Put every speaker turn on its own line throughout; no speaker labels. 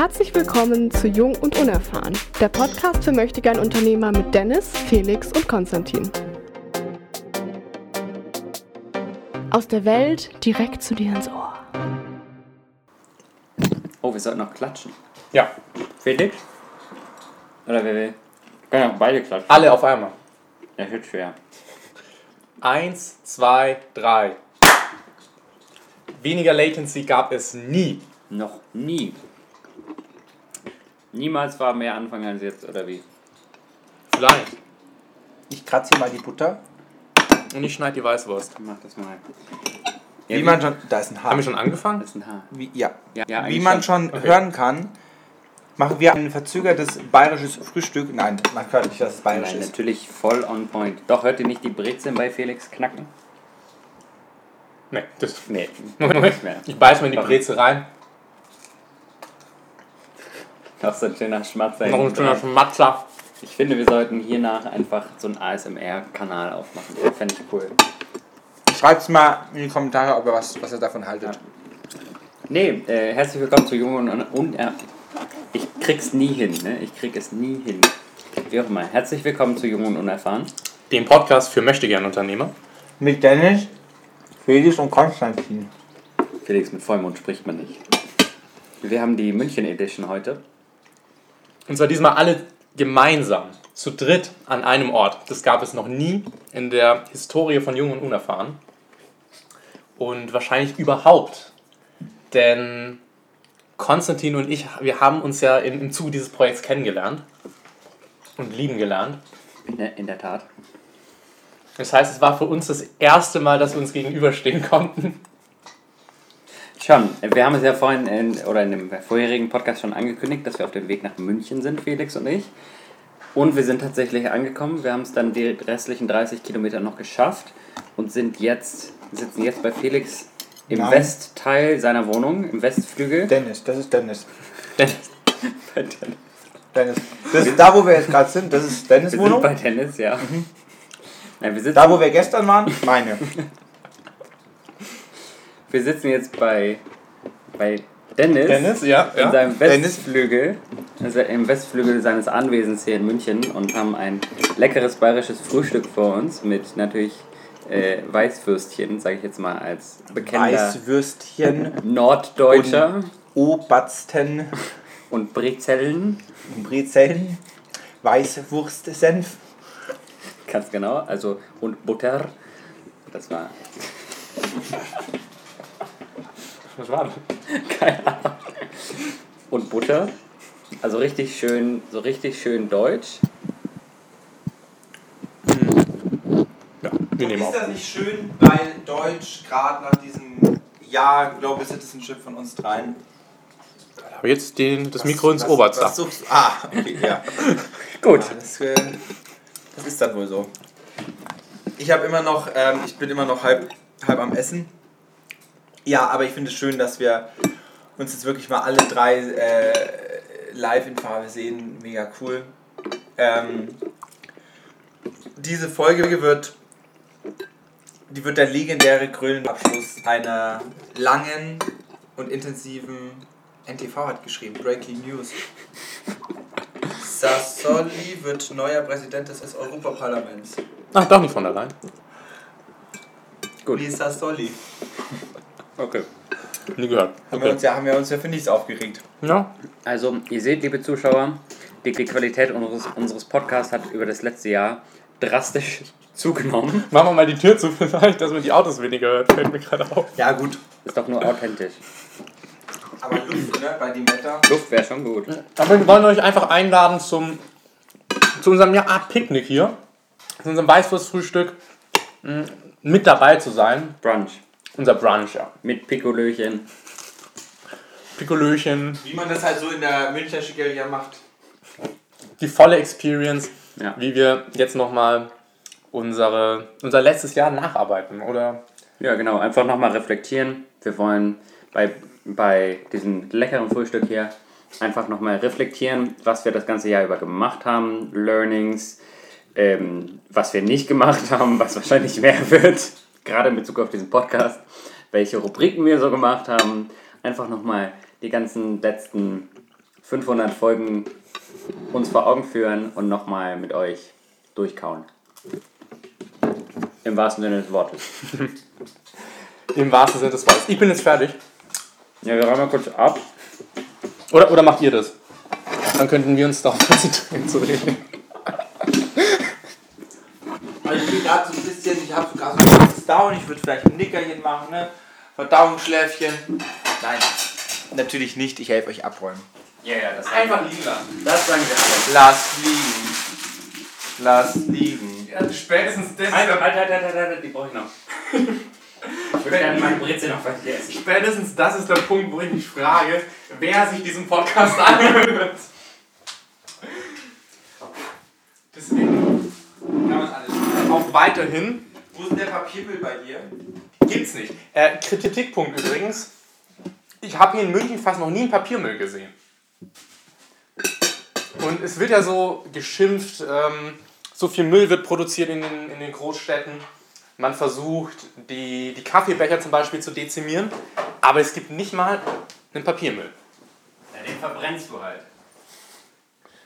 Herzlich willkommen zu Jung und Unerfahren, der Podcast für Möchtegern Unternehmer mit Dennis, Felix und Konstantin. Aus der Welt direkt zu dir ins Ohr.
Oh, wir sollten noch klatschen.
Ja,
Felix? Oder wer will? Können ja auch beide klatschen.
alle auf einmal.
Ja, wird schwer.
Eins, zwei, drei. Weniger Latency gab es nie.
Noch nie. Niemals war mehr Anfang als jetzt, oder wie?
Vielleicht.
Ich kratze hier mal die Butter.
Und ich schneide die Weißwurst.
Mach das mal.
Wie
Ja,
man schon. Da ist ein Haar.
Haben wir schon angefangen?
Das ist ein Haar.
Wie, ja.
Ja, ja,
Wie man schon
Okay.
hören kann, machen wir ein verzögertes bayerisches Frühstück. Nein, man hört nicht, dass es bayerisch
Nein,
ist.
natürlich voll on point. Doch, hört ihr nicht die Brezeln bei Felix knacken?
Nee, das.
Nee.
Moment,
Nicht mehr.
Ich beiß mal in die Brezel rein.
Noch so ein schöner Schmatzer.
Noch ein schöner. Schmatzer.
Ich finde, wir sollten hiernach einfach so einen ASMR-Kanal aufmachen. Fände ich cool.
Schreibt mal in die Kommentare, ob ihr was, was ihr davon haltet.
Nee, äh, herzlich willkommen zu Jungen und, äh, ich krieg's nie hin, ne? Ich krieg es nie hin. Wie auch immer. Herzlich willkommen zu Jungen und Unerfahren.
Den Podcast für Möchtegern-Unternehmer.
Mit Dennis, Felix und Konstantin.
Felix, mit Vollmond spricht man nicht. Wir haben die München Edition heute.
Und zwar diesmal alle gemeinsam, zu dritt an einem Ort. Das gab es noch nie in der Historie von Jung und Unerfahren. Und wahrscheinlich überhaupt. Denn Konstantin und ich, wir haben uns ja im, im Zuge dieses Projekts kennengelernt und lieben gelernt.
In der, in der Tat.
Das heißt, es war für uns das erste Mal, dass wir uns gegenüberstehen konnten.
Schon, wir haben es ja vorhin in, oder in dem vorherigen Podcast schon angekündigt, dass wir auf dem Weg nach München sind, Felix und ich. Und wir sind tatsächlich angekommen. Wir haben es dann die restlichen 30 Kilometer noch geschafft und sind jetzt, sitzen jetzt bei Felix im
Nein.
Westteil seiner Wohnung, im Westflügel.
Dennis, das ist Dennis.
Denn
Bei Dennis.
Dennis. Das ist da, wo wir jetzt gerade sind, das ist Dennis
Wir sind
Wohnung.
bei Dennis, ja. Nein, wir, sitzen,
Da, wo wir gestern waren, meine.
wir sitzen jetzt bei, bei Dennis,
Dennis, ja,
in
ja.
seinem. Westflügel, also im Westflügel seines Anwesens hier in München und haben ein leckeres bayerisches Frühstück vor uns mit natürlich äh, Weißwürstchen, sage ich jetzt mal als bekannter
Weißwürstchen,
Norddeutscher
Obatzten,
und Brezellen,
Brezeln, Weißwurstsenf.
ganz genau, also und Butter. Das war
Was war das?
keine Ahnung. Und Butter. Also richtig schön, so richtig schön deutsch.
Ja, wir nehmen auf.
das nicht schön, weil Deutsch gerade nach diesem Jahr Global Citizenship von uns dreien.
Aber jetzt den, das Mikro ins
du? Ah, okay, ja.
Gut.
Ja, das, äh, das ist dann wohl so. Ich habe immer noch, ähm, ich bin immer noch halb, halb am Essen. Ja, aber ich finde es schön, dass wir uns jetzt wirklich mal alle drei äh, live in Farbe sehen. Mega cool. Ähm, diese Folge wird, die wird der legendäre Krönenabschluss einer langen und intensiven NTV hat geschrieben, Breaking News. Sassoli wird neuer Präsident des Europaparlaments.
Ach, doch nicht von allein.
Gut.
Wie ist Sassoli?
Okay.
Nie gehört.
Haben, wir
Okay.
uns ja, haben wir uns ja für nichts aufgeregt.
Ja,
Also, ihr seht, liebe Zuschauer, die, die Qualität unseres, unseres Podcasts hat über das letzte Jahr drastisch zugenommen.
machen wir mal die Tür zu, vielleicht, dass man die Autos weniger hört. Fällt mir gerade auf.
Ja, gut.
Ist doch nur authentisch.
Aber Luft, ne? Bei dem Wetter.
Luft wäre schon gut.
Aber wir wollen euch einfach einladen zum, zu unserem ja, Art Picknick hier. Zu unserem Weißwurstfrühstück. mh, Mit dabei zu sein.
Brunch.
Unser Brunch, ja.
Mit Pikolöchen.
Pikolöchen,
Wie man das halt so in der Münchner Schickeria macht.
die volle Experience,
Ja.
wie wir jetzt nochmal unsere, unser letztes Jahr nacharbeiten, oder?
Ja, genau. Einfach nochmal reflektieren. Wir wollen bei, bei diesem leckeren Frühstück hier einfach nochmal reflektieren, was wir das ganze Jahr über gemacht haben, Learnings, ähm, was wir nicht gemacht haben, was wahrscheinlich mehr wird, gerade in Bezug auf diesen Podcast, welche Rubriken wir so gemacht haben. Einfach nochmal die ganzen letzten 500 Folgen uns vor Augen führen und nochmal mit euch durchkauen. Im wahrsten Sinne des Wortes.
Im wahrsten Sinne des Wortes. Ich bin jetzt fertig.
Ja, wir räumen mal kurz ab.
Oder, oder macht ihr das? Dann könnten wir uns doch konzentrieren zu reden.
Also ich bin gerade so ein bisschen, ich habe sogar so ein bisschen Down, ich würde vielleicht ein Nickerchen machen, ne? Verdauungsschläfchen. Nein, natürlich nicht, ich helfe euch abräumen.
Ja, ja, das
Einfach liegen lassen.
Das sagen wir alle.
Lass liegen. Lass liegen.
Ja, spätestens das
Alter, Alter, Alter, Alter, Alter, die brauche ich noch. Ich würde gerne meine Brezel noch fertig essen.
Spätestens das ist der Punkt, wo ich mich frage, wer sich diesen Podcast anhört. Deswegen kann man alles auch weiterhin
Wo ist der Papiermüll bei dir?
gibt's nicht. Äh, Kritikpunkt übrigens. Ich habe hier in München fast noch nie einen Papiermüll gesehen. Und es wird ja so geschimpft, ähm, so viel Müll wird produziert in den, in den Großstädten. Man versucht, die, die Kaffeebecher zum Beispiel zu dezimieren, aber es gibt nicht mal einen Papiermüll.
Ja, den verbrennst du halt.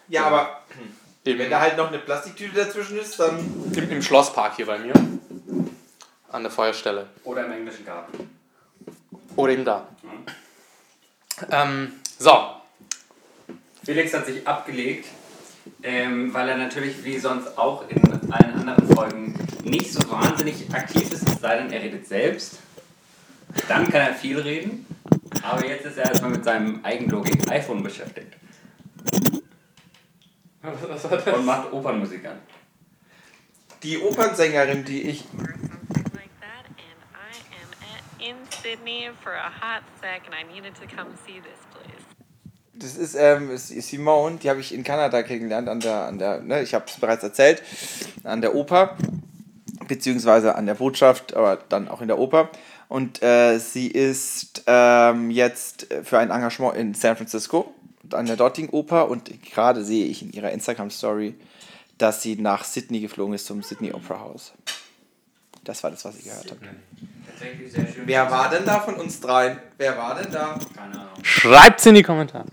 Ja, aber
Im,
wenn da halt noch eine Plastiktüte dazwischen ist, dann.
im, Im Schlosspark hier bei mir. An der Feuerstelle.
Oder im englischen Garten.
Oder eben da. Ähm, so,
Felix hat sich abgelegt, ähm, weil er natürlich wie sonst auch in allen anderen Folgen nicht so wahnsinnig aktiv ist, es sei denn, er redet selbst. Dann kann er viel reden, aber jetzt ist er erstmal mit seinem eigenlogigen iPhone beschäftigt
was hat
und macht Opernmusik an.
Die Opernsängerin, die ich.
like that, and I am at, in Sydney for a hot sec, and I needed to come see this place.
Das ist ähm, Simone, die habe ich in Kanada kennengelernt, an der, an der ne, ich habe es bereits erzählt, an der Oper, beziehungsweise an der Botschaft, aber dann auch in der Oper. Und äh, sie ist ähm, jetzt für ein Engagement in San Francisco an der dortigen Oper und gerade sehe ich in ihrer Instagram-Story, dass sie nach Sydney geflogen ist zum Sydney Opera House. Das war das, was ich gehört habe. Wer war denn da von uns dreien? Wer war denn da?
Keine Ahnung.
Schreibt's in die Kommentare.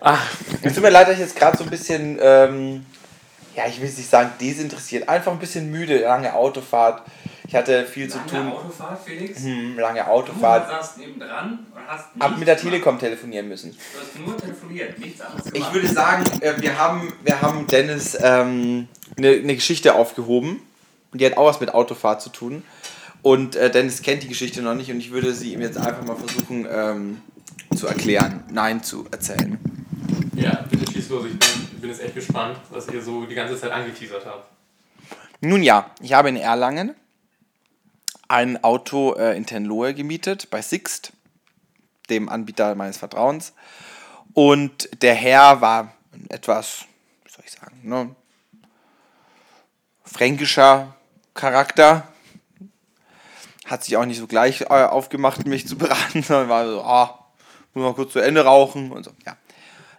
Ach,
Es tut mir leid, dass ich jetzt gerade so ein bisschen, ähm, ja, ich will es nicht sagen desinteressiert, einfach ein bisschen müde, lange Autofahrt. Ich hatte viel zu
Lange
tun.
Autofahrt, Felix?
Hm, lange
Du
Autofahrt.
saßt neben dran und hast
Hab
nichts
mit der
gemacht.
Telekom telefonieren müssen.
Du hast nur telefoniert, nichts anderes
Ich
gemacht.
würde sagen, äh, wir haben, wir haben Dennis ähm, eine, eine Geschichte aufgehoben. Und die hat auch was mit Autofahrt zu tun. Und äh, Dennis kennt die Geschichte noch nicht und ich würde sie ihm jetzt einfach mal versuchen ähm, zu erklären. Nein, zu erzählen.
ja, bitte schieß los. Ich bin, bin jetzt echt gespannt, was ihr so die ganze Zeit angeteasert habt.
Nun ja, ich habe in Erlangen ein Auto äh, in Tenlohe gemietet, bei Sixt, dem Anbieter meines Vertrauens. Und der Herr war etwas, wie soll ich sagen, ne, fränkischer Charakter. Hat sich auch nicht so gleich äh, aufgemacht, mich zu beraten, sondern war so, ah, muss mal kurz zu Ende rauchen und so, ja.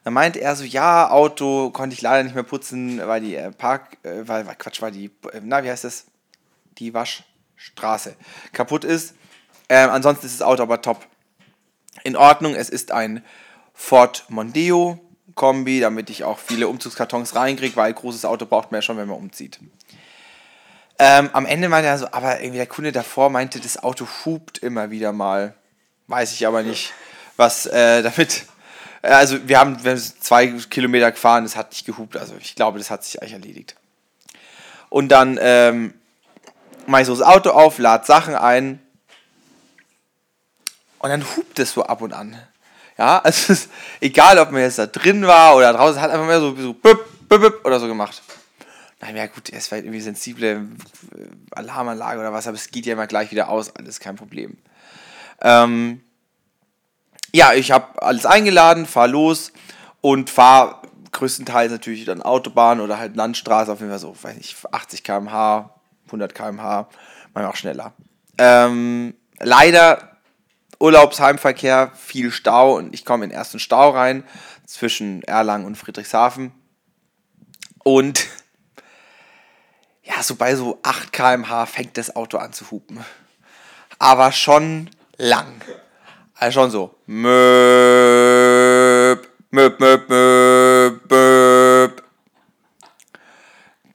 Dann meinte er so, ja, Auto konnte ich leider nicht mehr putzen, weil die äh, Park, äh, weil, Quatsch, weil die, äh, na, wie heißt das? Die Waschstraße kaputt ist. Ähm, ansonsten ist das Auto aber top. In Ordnung, es ist ein Ford Mondeo Kombi, damit ich auch viele Umzugskartons reinkriege, weil großes Auto braucht man ja schon, wenn man umzieht. Ähm, am Ende meinte er so, aber irgendwie der Kunde davor meinte, das Auto hupt immer wieder mal. Weiß ich aber nicht, was äh, damit. äh, Also wir haben, wir haben zwei Kilometer gefahren, es hat nicht gehupt. Also ich glaube, das hat sich eigentlich erledigt. Und dann ähm, mache ich so das Auto auf, lade Sachen ein. Und dann hupt es so ab und an. Ja, also es ist egal, ob man jetzt da drin war oder draußen, hat einfach mehr so, so büpp, büpp, büpp oder so gemacht. Na ja, gut, es war irgendwie sensible Alarmanlage oder was, aber es geht ja immer gleich wieder aus, alles kein Problem. Ähm, ja, ich habe alles eingeladen, fahr los und fahr größtenteils natürlich dann Autobahn oder halt Landstraße, auf jeden Fall so, weiß nicht, 80 km/h, 100 km/h, manchmal auch schneller. Ähm, leider Urlaubsheimverkehr, viel Stau und ich komme in den ersten Stau rein zwischen Erlangen und Friedrichshafen. Und ja, so bei so 8 km/h fängt das Auto an zu hupen. Aber schon lang. Also schon so. Möp, möp, möp, möp, möp.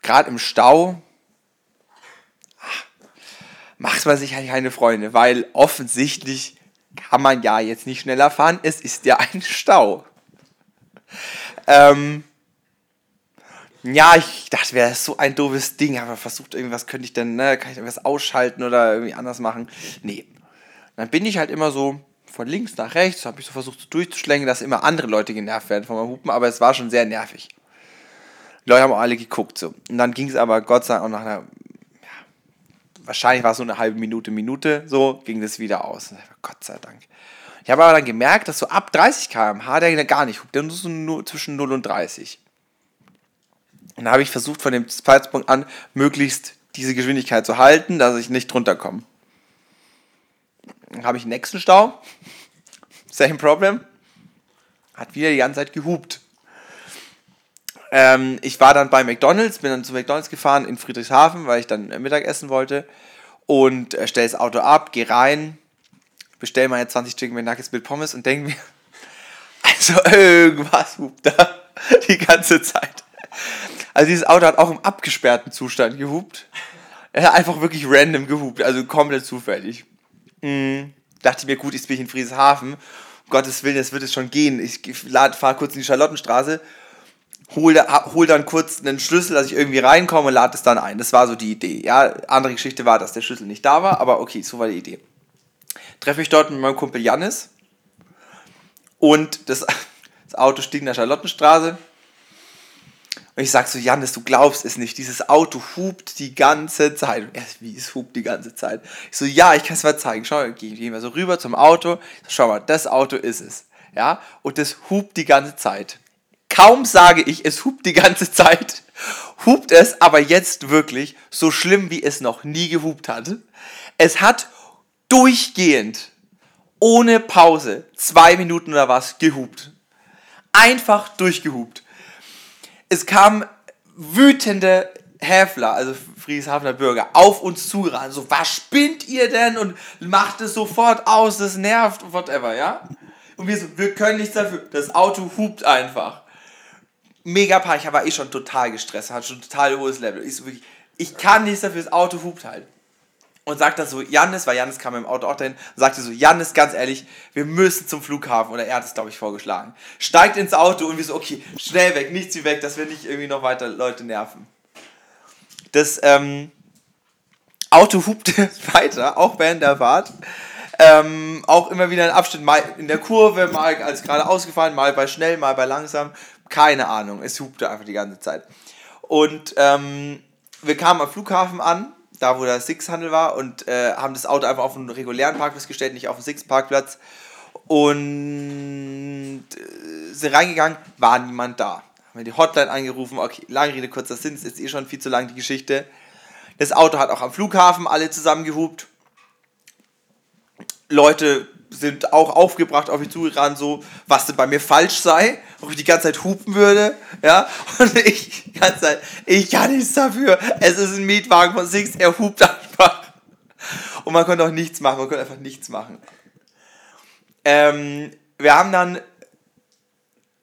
Gerade im Stau macht man sich eigentlich keine Freunde, weil offensichtlich kann man ja jetzt nicht schneller fahren. Es ist ja ein Stau. Ähm, ja, ich dachte, wäre so ein doofes Ding. Aber versucht, irgendwas könnte ich denn, ne? Kann ich irgendwas ausschalten oder irgendwie anders machen? Nee. Dann bin ich halt immer so von links nach rechts, habe ich so versucht so durchzuschlängen, dass immer andere Leute genervt werden von meinem Hupen, aber es war schon sehr nervig. Die Leute haben auch alle geguckt so. Und dann ging es aber Gott sei Dank auch nach einer, wahrscheinlich war es so eine halbe Minute, Minute, so ging das wieder aus. Gott sei Dank. Ich habe aber dann gemerkt, dass so ab 30 km/h der gar nicht hupt, der nur nur zwischen 0 und 30. Und da habe ich versucht, von dem Zeitpunkt an möglichst diese Geschwindigkeit zu halten, dass ich nicht drunter komme. Dann habe ich den nächsten Stau. Same problem. Hat wieder die ganze Zeit gehupt. Ähm, ich war dann bei McDonalds, bin dann zu McDonalds gefahren in Friedrichshafen, weil ich dann Mittag essen wollte. Und äh, stelle das Auto ab, gehe rein, bestelle meine 20 Chicken McNuggets mit Pommes und denke mir, also irgendwas hupt da die ganze Zeit. Also dieses Auto hat auch im abgesperrten Zustand gehupt. Er hat einfach wirklich random gehupt, also komplett zufällig. Mhm. Dachte ich mir, gut, jetzt bin ich in Friedrichshafen. Um Gottes Willen, jetzt wird es schon gehen. Ich fahre kurz in die Charlottenstraße, hol, hol dann kurz einen Schlüssel, dass ich irgendwie reinkomme und lade es dann ein. Das war so die Idee. Ja, andere Geschichte war, dass der Schlüssel nicht da war, aber okay, so war die Idee. Treffe ich dort mit meinem Kumpel Jannis und das, das Auto stieg in der Charlottenstraße und ich sag so, Janis, du glaubst es nicht, dieses Auto hupt die ganze Zeit. Und er wie, es hupt die ganze Zeit? Ich so, ja, ich kann es mal zeigen. Schau, gehen wir so rüber zum Auto. Schau mal, das Auto ist es. Ja, und das hupt die ganze Zeit. Kaum sage ich, es hupt die ganze Zeit, hupt es aber jetzt wirklich so schlimm, wie es noch nie gehupt hat. Es hat durchgehend, ohne Pause, zwei Minuten oder was, gehupt. Einfach durchgehupt es kamen wütende Häfler, also Friedrichshafener Bürger, auf uns zugerannt. So, was spinnt ihr denn? Und macht es sofort aus, das nervt, whatever, ja? Und wir so, wir können nichts dafür. Das Auto hupt einfach. Mega Panik, ich war eh schon total gestresst, hatte schon total hohes Level. Ich so wirklich, ich kann nichts dafür, das Auto hupt halt und sagt dann so, Jannis, weil Jannis kam im Auto auch dahin, sagte so, Jannis, ganz ehrlich, wir müssen zum Flughafen, oder er hat es, glaube ich, vorgeschlagen. Steigt ins Auto und wir so, okay, schnell weg, nichts wie weg, dass wir nicht irgendwie noch weiter Leute nerven. Das ähm, Auto hupte weiter, auch während der Fahrt. Ähm, auch immer wieder in Abschnitt, mal in der Kurve, mal als gerade ausgefahren, mal bei schnell, mal bei langsam. Keine Ahnung, es hupte einfach die ganze Zeit. Und ähm, wir kamen am Flughafen an da wo der Six-Handel war und äh, haben das Auto einfach auf einen regulären Parkplatz gestellt, nicht auf einen Six-Parkplatz. Und äh, sind reingegangen, war niemand da. Haben wir die Hotline angerufen, okay, lange Rede, kurzer Sinn, ist jetzt eh schon viel zu lang die Geschichte. Das Auto hat auch am Flughafen alle zusammengehupt. Leute sind auch aufgebracht auf mich zugerannt, so, was denn bei mir falsch sei, ob ich die ganze Zeit hupen würde, ja, und ich, die ganze Zeit, ich kann nichts dafür, es ist ein Mietwagen von Six, er hupt einfach. Und man konnte auch nichts machen, man konnte einfach nichts machen. Ähm, wir haben dann,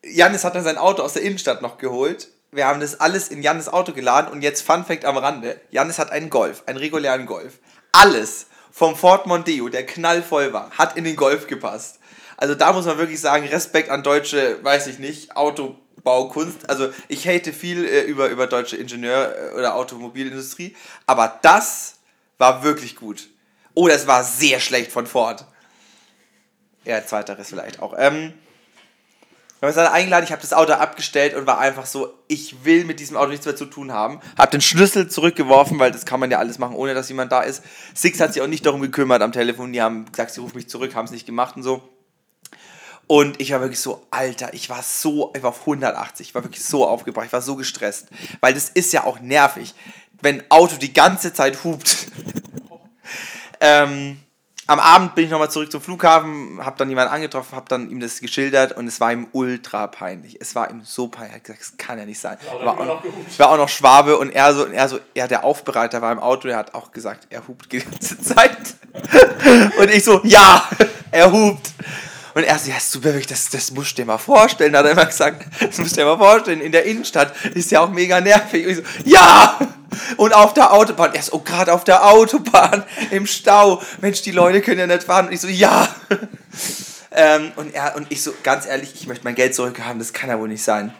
Janis hat dann sein Auto aus der Innenstadt noch geholt, wir haben das alles in Janis Auto geladen und jetzt Fun Fact am Rande, Janis hat einen Golf, einen regulären Golf. Alles vom Ford Mondeo, der knallvoll war, hat in den Golf gepasst. Also da muss man wirklich sagen, Respekt an deutsche, weiß ich nicht, Autobaukunst. Also ich hate viel äh, über, über deutsche Ingenieur- äh, oder Automobilindustrie, aber das war wirklich gut. Oder es war sehr schlecht von Ford. Ja, zweiteres vielleicht auch. Ähm, wir haben uns dann eingeladen, ich habe das Auto abgestellt und war einfach so, ich will mit diesem Auto nichts mehr zu tun haben. Habe den Schlüssel zurückgeworfen, weil das kann man ja alles machen, ohne dass jemand da ist. Six hat sich auch nicht darum gekümmert am Telefon, die haben gesagt, sie rufen mich zurück, haben es nicht gemacht und so. Und ich war wirklich so, Alter, ich war so, ich war auf 180, ich war wirklich so aufgebracht, ich war so gestresst. Weil das ist ja auch nervig, wenn ein Auto die ganze Zeit hupt. ähm, am Abend bin ich nochmal zurück zum Flughafen, habe dann jemanden angetroffen, habe dann ihm das geschildert und es war ihm ultra peinlich. Es war ihm so peinlich. Er hat gesagt, das kann ja nicht sein. War auch, ich war auch noch Schwabe und er so, und er so, ja, der Aufbereiter war im Auto, der hat auch gesagt, er hupt die ganze Zeit. und ich so, ja, er hupt. Und er so, ja, super, wirklich, das, das musst du dir mal vorstellen, hat er immer gesagt, das musst du dir mal vorstellen, in der Innenstadt ist ja auch mega nervig. Und ich so, ja! Und auf der Autobahn, er so, oh, gerade auf der Autobahn, im Stau, Mensch, die Leute können ja nicht fahren. Und ich so, ja! Ähm, und, er, und ich so, ganz ehrlich, ich möchte mein Geld zurückhaben, das kann ja wohl nicht sein.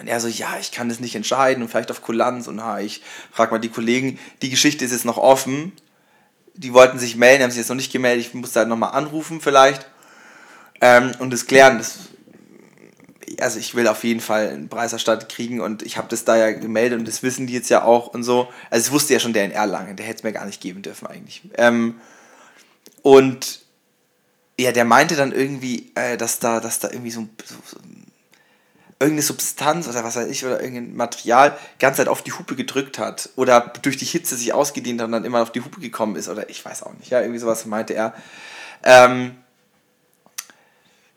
Und er so, ja, ich kann das nicht entscheiden und vielleicht auf Kulanz. Und ha, ich frag mal die Kollegen, die Geschichte ist jetzt noch offen. Die wollten sich melden, haben sich jetzt noch nicht gemeldet. Ich muss da nochmal anrufen vielleicht ähm, und das klären. Das, also ich will auf jeden Fall einen Preis erstattet kriegen und ich habe das da ja gemeldet und das wissen die jetzt ja auch und so. Also es wusste ja schon der in Erlangen, der hätte es mir gar nicht geben dürfen eigentlich. Ähm, und ja, der meinte dann irgendwie, äh, dass da, dass da irgendwie so, so, so irgendeine Substanz oder was weiß ich oder irgendein Material ganze Zeit auf die Hupe gedrückt hat oder durch die Hitze sich ausgedehnt hat und dann immer auf die Hupe gekommen ist oder ich weiß auch nicht. Ja, irgendwie sowas meinte er. Ähm,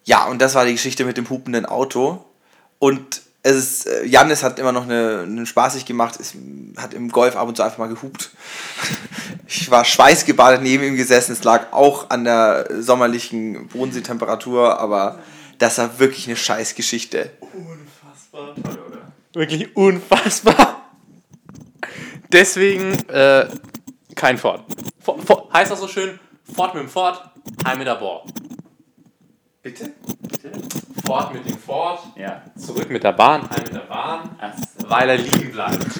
ja, und das war die Geschichte mit dem hupenden Auto. Und es ist, äh, Jannis hat immer noch eine, einen spaßig gemacht, ist, hat im Golf ab und zu einfach mal gehupt. Ich war schweißgebadet neben ihm gesessen, es lag auch an der sommerlichen Bodenseetemperatur, aber das war wirklich eine Scheißgeschichte.
Unfassbar. Wirklich unfassbar. Deswegen äh, kein Ford. For, for, heißt das so schön? Ford mit dem Ford, heim mit der Bohr.
Bitte?
Ford mit dem Ford,
Ja.
zurück mit der Bahn, heim mit der Bahn,
so.
weil er liegen bleibt.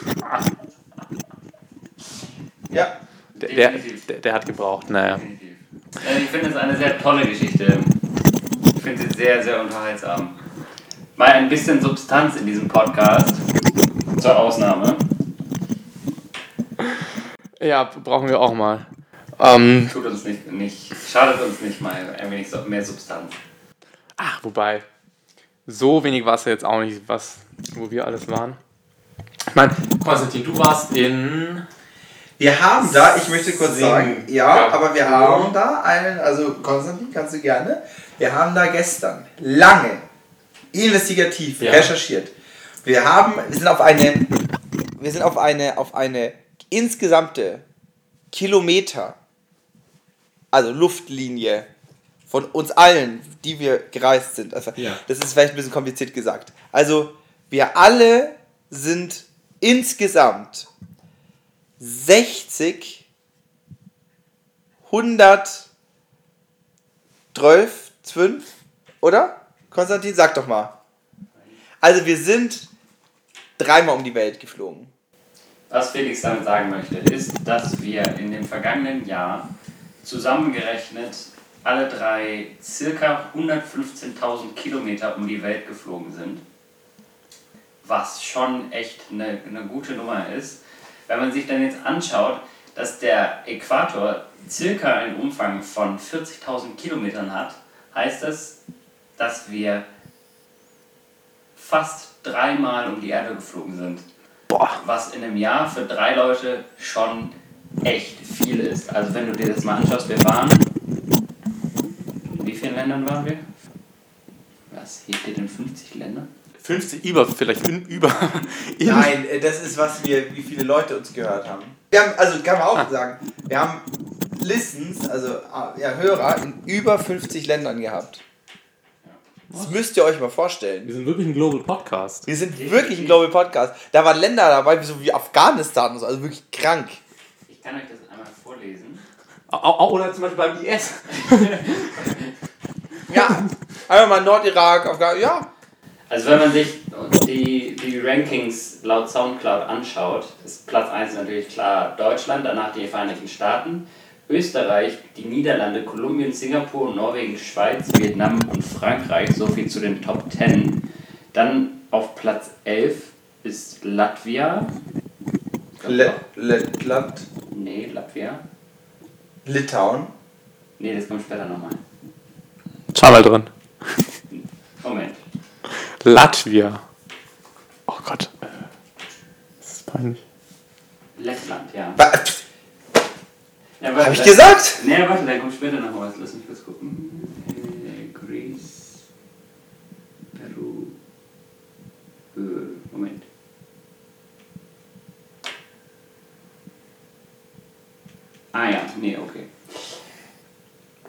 Ja.
Der, der, der, hat gebraucht, naja.
Definitiv. Ich finde es eine sehr tolle Geschichte. Ich finde sie sehr, sehr unterhaltsam. Mal ein bisschen Substanz in diesem Podcast. Zur Ausnahme.
Ja, brauchen wir auch mal. Ähm,
Tut uns nicht, nicht schadet uns nicht mal ein wenig mehr Substanz.
Ach, wobei, so wenig war es ja jetzt auch nicht, was, wo wir alles waren. Ich meine, Konstantin, du warst in.
Wir haben da, ich möchte kurz
Singen.
sagen, ja,
Ja.
aber wir haben da einen, also Konstantin, kannst du gerne, wir haben da gestern lange, investigativ
Ja.
recherchiert. Wir haben, wir sind auf eine, wir sind auf eine, auf eine insgesamte Kilometer, also Luftlinie von uns allen, die wir gereist sind. Also,
Ja.
Das ist vielleicht ein bisschen kompliziert gesagt. Also, wir alle sind insgesamt 60, 112, 12, oder? Konstantin, sag doch mal. Also wir sind dreimal um die Welt geflogen.
Was Felix damit sagen möchte, ist, dass wir in dem vergangenen Jahr zusammengerechnet alle drei circa 115.000 Kilometer um die Welt geflogen sind. Was schon echt eine, eine gute Nummer ist. Wenn man sich dann jetzt anschaut, dass der Äquator circa einen Umfang von 40.000 Kilometern hat, heißt das, dass wir fast dreimal um die Erde geflogen sind
Boah.
was in einem Jahr für drei Leute schon echt viel ist. Also wenn du dir das mal anschaust, wir waren. In vielen Ländern waren wir? Was? Hier steht in 50 Ländern?
50 über, vielleicht in, über.
Nein, äh, das ist, was wir, wie viele Leute uns gehört haben. Wir haben, also kann man auch sagen, wir haben Listens, also ah, ja, Hörer in über 50 Ländern gehabt. Das müsst ihr euch mal vorstellen.
Wir sind wirklich ein Global Podcast.
Wir sind wirklich ein Global Podcast. Da waren Länder dabei, so wie Afghanistan und so, also wirklich krank.
Ich kann euch das einmal vorlesen.
Oder zum Beispiel beim IS.
Ja, einfach mal Nordirak, Afghanistan, ja.
Also wenn man sich die, die Rankings laut Soundcloud anschaut, ist Platz 1 natürlich klar Deutschland, danach die Vereinigten Staaten, Österreich, die Niederlande, Kolumbien, Singapur, Norwegen, Schweiz, Vietnam und Frankreich, so viel zu den Top 10. Dann auf Platz 11 ist Latvia.
Le. Lettland,
Nee, Latvia.
Litauen.
Nee, das kommt später nochmal.
Zweimal drin.
Moment.
Latvia. Oh Gott. äh, Das ist peinlich.
Lettland, ja. Ja warte,
Hab ich gesagt?
Nee, warte, da kommt später noch was. Lass mich kurz gucken. Äh, Greece. Peru. Äh, Moment. Ah ja, nee, okay.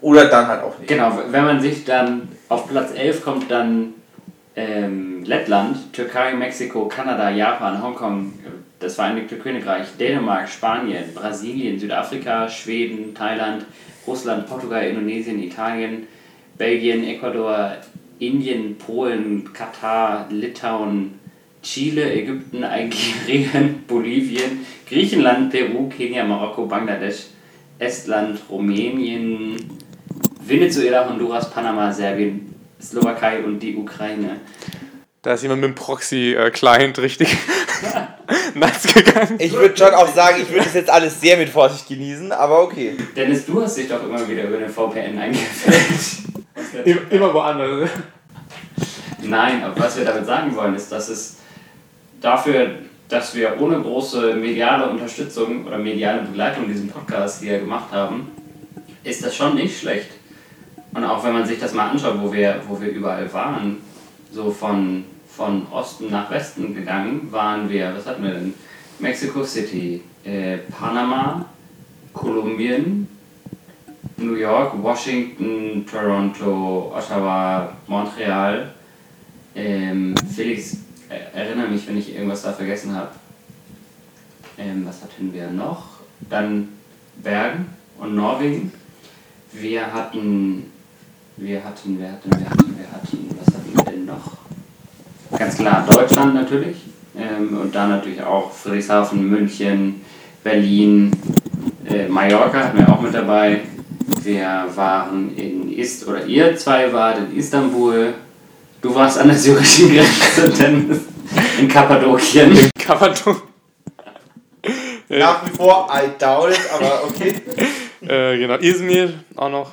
Oder dann halt auch nicht.
Genau, wenn man sich dann auf Platz 11 kommt, dann ähm, Lettland, Türkei, Mexiko, Kanada, Japan, Hongkong, das Vereinigte Königreich, Dänemark, Spanien, Brasilien, Südafrika, Schweden, Thailand, Russland, Portugal, Indonesien, Italien, Belgien, Ecuador, Indien, Polen, Katar, Litauen, Chile, Ägypten, Algerien, Bolivien, Griechenland, Peru, Kenia, Marokko, Bangladesch, Estland, Rumänien, Venezuela, Honduras, Panama, Serbien, Slowakei und die Ukraine.
Da ist jemand mit dem Proxy-Client richtig nice gegangen.
Ich würde schon auch sagen, ich würde das jetzt alles sehr mit Vorsicht genießen, aber okay.
Dennis, du hast dich doch immer wieder über den VPN eingefällt.
Immer woanders.
Nein, aber was wir damit sagen wollen, ist, dass es dafür, dass wir ohne große mediale Unterstützung oder mediale Begleitung diesen Podcast hier gemacht haben, ist das schon nicht schlecht. Und auch wenn man sich das mal anschaut, wo wir, wo wir überall waren, so von, von Osten nach Westen gegangen, waren wir, was hatten wir denn? Mexico City, äh, Panama, Kolumbien, New York, Washington, Toronto, Ottawa, Montreal. Ähm, Felix, äh, erinnere mich, wenn ich irgendwas da vergessen habe. Ähm, was hatten wir noch? Dann Bergen und Norwegen. Wir hatten, wir hatten, wir hatten, wir hatten, wir hatten, was hatten wir denn noch? Ganz klar Deutschland natürlich. Ähm, und dann natürlich auch Friedrichshafen, München, Berlin, äh, Mallorca hatten wir auch mit dabei. Wir waren in Ist oder ihr zwei wart in Istanbul. Du warst an der syrischen Grenze, Dennis. In Kappadokien.
Kappadokien.
Nach wie vor, I doubt it, aber okay.
Äh, genau, Izmir auch noch.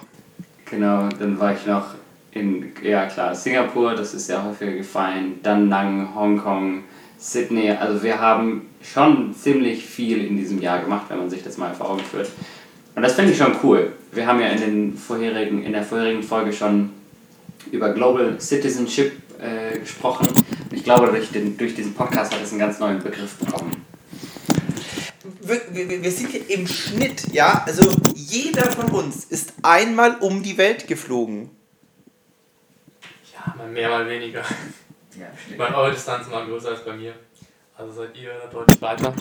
Genau, dann war ich noch in, ja klar, Singapur, das ist ja häufiger gefallen. Dann Nang, Hongkong, Sydney. Also wir haben schon ziemlich viel in diesem Jahr gemacht, wenn man sich das mal vor Augen führt. Und das finde ich schon cool. Wir haben ja in, den vorherigen, in der vorherigen Folge schon über Global Citizenship äh, gesprochen. Ich glaube, durch, den, durch diesen Podcast hat es einen ganz neuen Begriff bekommen.
Wir, wir, wir sind hier im Schnitt, ja, also jeder von uns ist einmal um die Welt geflogen.
Ja, mal mehr, mal weniger. Ich meine, eure Distanz war größer als bei mir. Also seid ihr da deutlich weiter.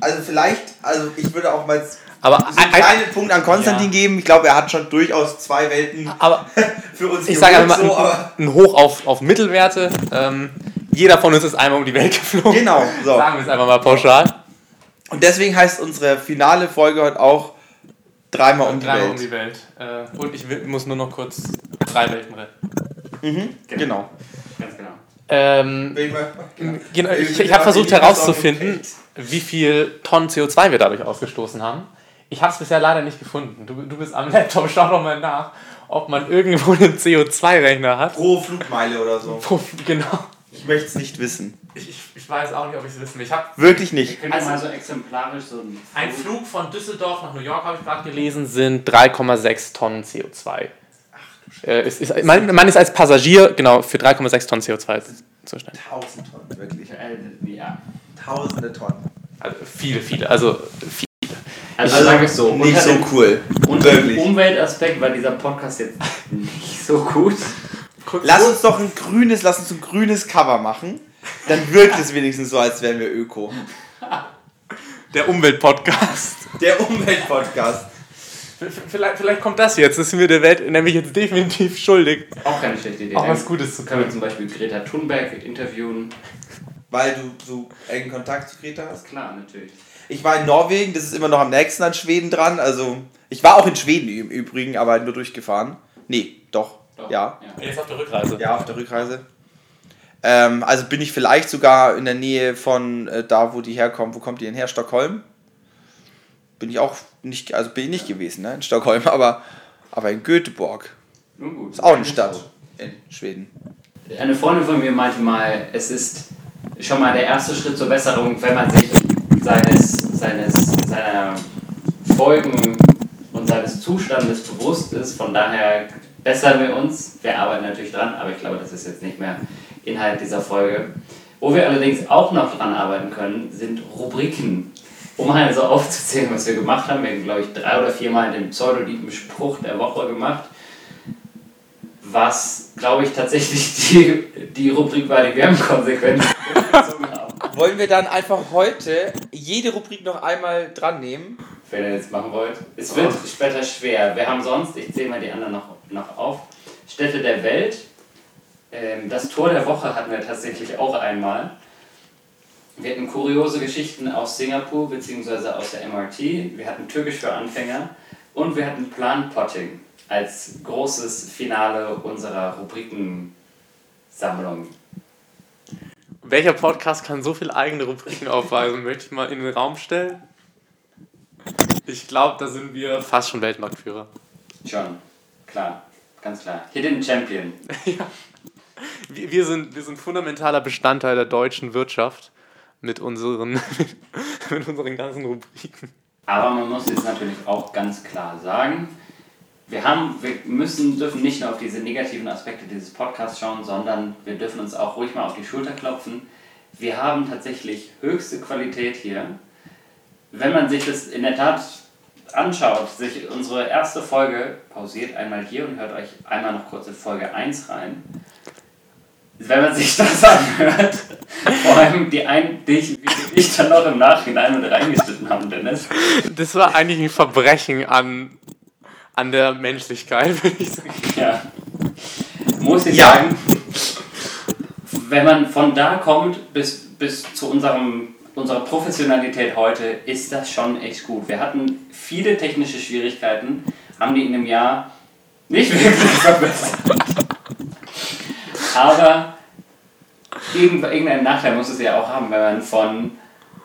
Also vielleicht, also ich würde auch mal so
Aber
einen
ein-
kleinen Punkt an Konstantin
Ja.
geben. Ich glaube, er hat schon durchaus zwei Welten
aber
für uns
ich sage einfach mal
so,
ein, ein Hoch auf, auf Mittelwerte. Ähm, jeder von uns ist einmal um die Welt geflogen.
Genau, so.
Sagen wir es einfach mal pauschal.
Und deswegen heißt unsere finale Folge heute auch dreimal um die
Dreimal
Welt.
um die Welt. Äh, und ich muss nur noch kurz drei Welten retten.
Mhm, genau.
Ganz genau.
Ähm, genau, ich ich habe versucht herauszufinden, wie viel Tonnen CO2 wir dadurch ausgestoßen haben. Ich habe es bisher leider nicht gefunden. Du, du bist am Laptop, schau doch mal nach, ob man irgendwo einen CO2-Rechner hat.
Pro Flugmeile oder so.
Pro- Genau.
Ich möchte es nicht wissen.
Ich, ich, weiß auch nicht, ob ich es wissen will. Ich habe
Wirklich nicht.
Wir mal so exemplarisch so ein
Ein Flug von Düsseldorf nach New York, habe ich gerade gelesen, sind 3,6 Tonnen CO2. Äh, ist, ist, man, man ist als Passagier, genau, für 3,6 Tonnen CO2 zuständig.
1000 Tonnen, wirklich.
Äh, ja.
Tausende Tonnen.
Also viele, viele. Also viele.
Also sagen wir es so.
Nicht so cool.
Dem
Wirklich.
Umweltaspekt war dieser Podcast jetzt nicht so gut.
Lass uns doch ein grünes, lass uns ein grünes Cover machen. Dann wirkt es wenigstens so, als wären wir Öko.
Der Umweltpodcast.
Der Umweltpodcast.
Vielleicht, vielleicht kommt das jetzt. Das sind wir der Welt nämlich jetzt definitiv schuldig.
Auch keine schlechte Idee.
Auch was Gutes zu
Können wir
tun.
zum Beispiel Greta Thunberg interviewen.
Weil du so engen Kontakt zu Greta hast.
Klar, natürlich.
Ich war in Norwegen, das ist immer noch am nächsten an Schweden dran. Also, ich war auch in Schweden im Übrigen, aber nur durchgefahren. Nee, doch.
Doch.
Ja.
Jetzt auf der Rückreise.
Ja, auf der Rückreise. Ähm, also bin ich vielleicht sogar in der Nähe von äh, da, wo die herkommen. Wo kommt die denn her? Stockholm? Bin ich auch nicht, also bin ich nicht gewesen, ne? In Stockholm, aber, aber in Göteborg.
Nun gut.
Ist auch eine Stadt in Schweden.
Eine Freundin von mir meinte mal, es ist schon mal der erste Schritt zur Besserung, wenn man sich seines, seines, seiner Folgen und seines Zustandes bewusst ist. Von daher bessern wir uns. Wir arbeiten natürlich dran, aber ich glaube, das ist jetzt nicht mehr Inhalt dieser Folge. Wo wir allerdings auch noch dran arbeiten können, sind Rubriken. um halt so aufzuzählen, was wir gemacht haben. Wir haben, glaube ich, drei oder viermal den pseudodiepen Spruch der Woche gemacht. Was, glaube ich, tatsächlich die, die Rubrik war, die wir am konsequent gezogen haben.
Wollen wir dann einfach heute jede Rubrik noch einmal dran nehmen?
Wenn ihr jetzt machen wollt. Es wird später schwer. Wir haben sonst, ich zähle mal die anderen noch, noch auf, Städte der Welt. Ähm, das Tor der Woche hatten wir tatsächlich auch einmal. Wir hatten kuriose Geschichten aus Singapur bzw. aus der MRT. Wir hatten Türkisch für Anfänger. Und wir hatten Planpotting als großes Finale unserer Rubrikensammlung.
Welcher Podcast kann so viele eigene Rubriken aufweisen? Möchte ich mal in den Raum stellen? Ich glaube, da sind wir fast schon Weltmarktführer.
Schon, klar, ganz klar. Hidden Champion.
Wir, wir, sind, wir sind fundamentaler Bestandteil der deutschen Wirtschaft mit unseren, mit unseren ganzen Rubriken.
Aber man muss jetzt natürlich auch ganz klar sagen, wir, haben, wir müssen, dürfen nicht nur auf diese negativen Aspekte dieses Podcasts schauen, sondern wir dürfen uns auch ruhig mal auf die Schulter klopfen. Wir haben tatsächlich höchste Qualität hier. Wenn man sich das in der Tat anschaut, sich unsere erste Folge pausiert einmal hier und hört euch einmal noch kurz in Folge 1 rein. Wenn man sich das anhört, vor allem die ein, die ich, die ich dann noch im Nachhinein mit reingeschnitten haben, Dennis.
Das war eigentlich ein Verbrechen an, an der Menschlichkeit, würde ich sagen.
Ja. Muss ich
Ja.
sagen, wenn man von da kommt bis, bis zu unserem, unserer Professionalität heute, ist das schon echt gut. Wir hatten viele technische Schwierigkeiten, haben die in einem Jahr nicht wirklich verbessert. Aber irgend- irgendeinen Nachteil muss es ja auch haben, wenn man von,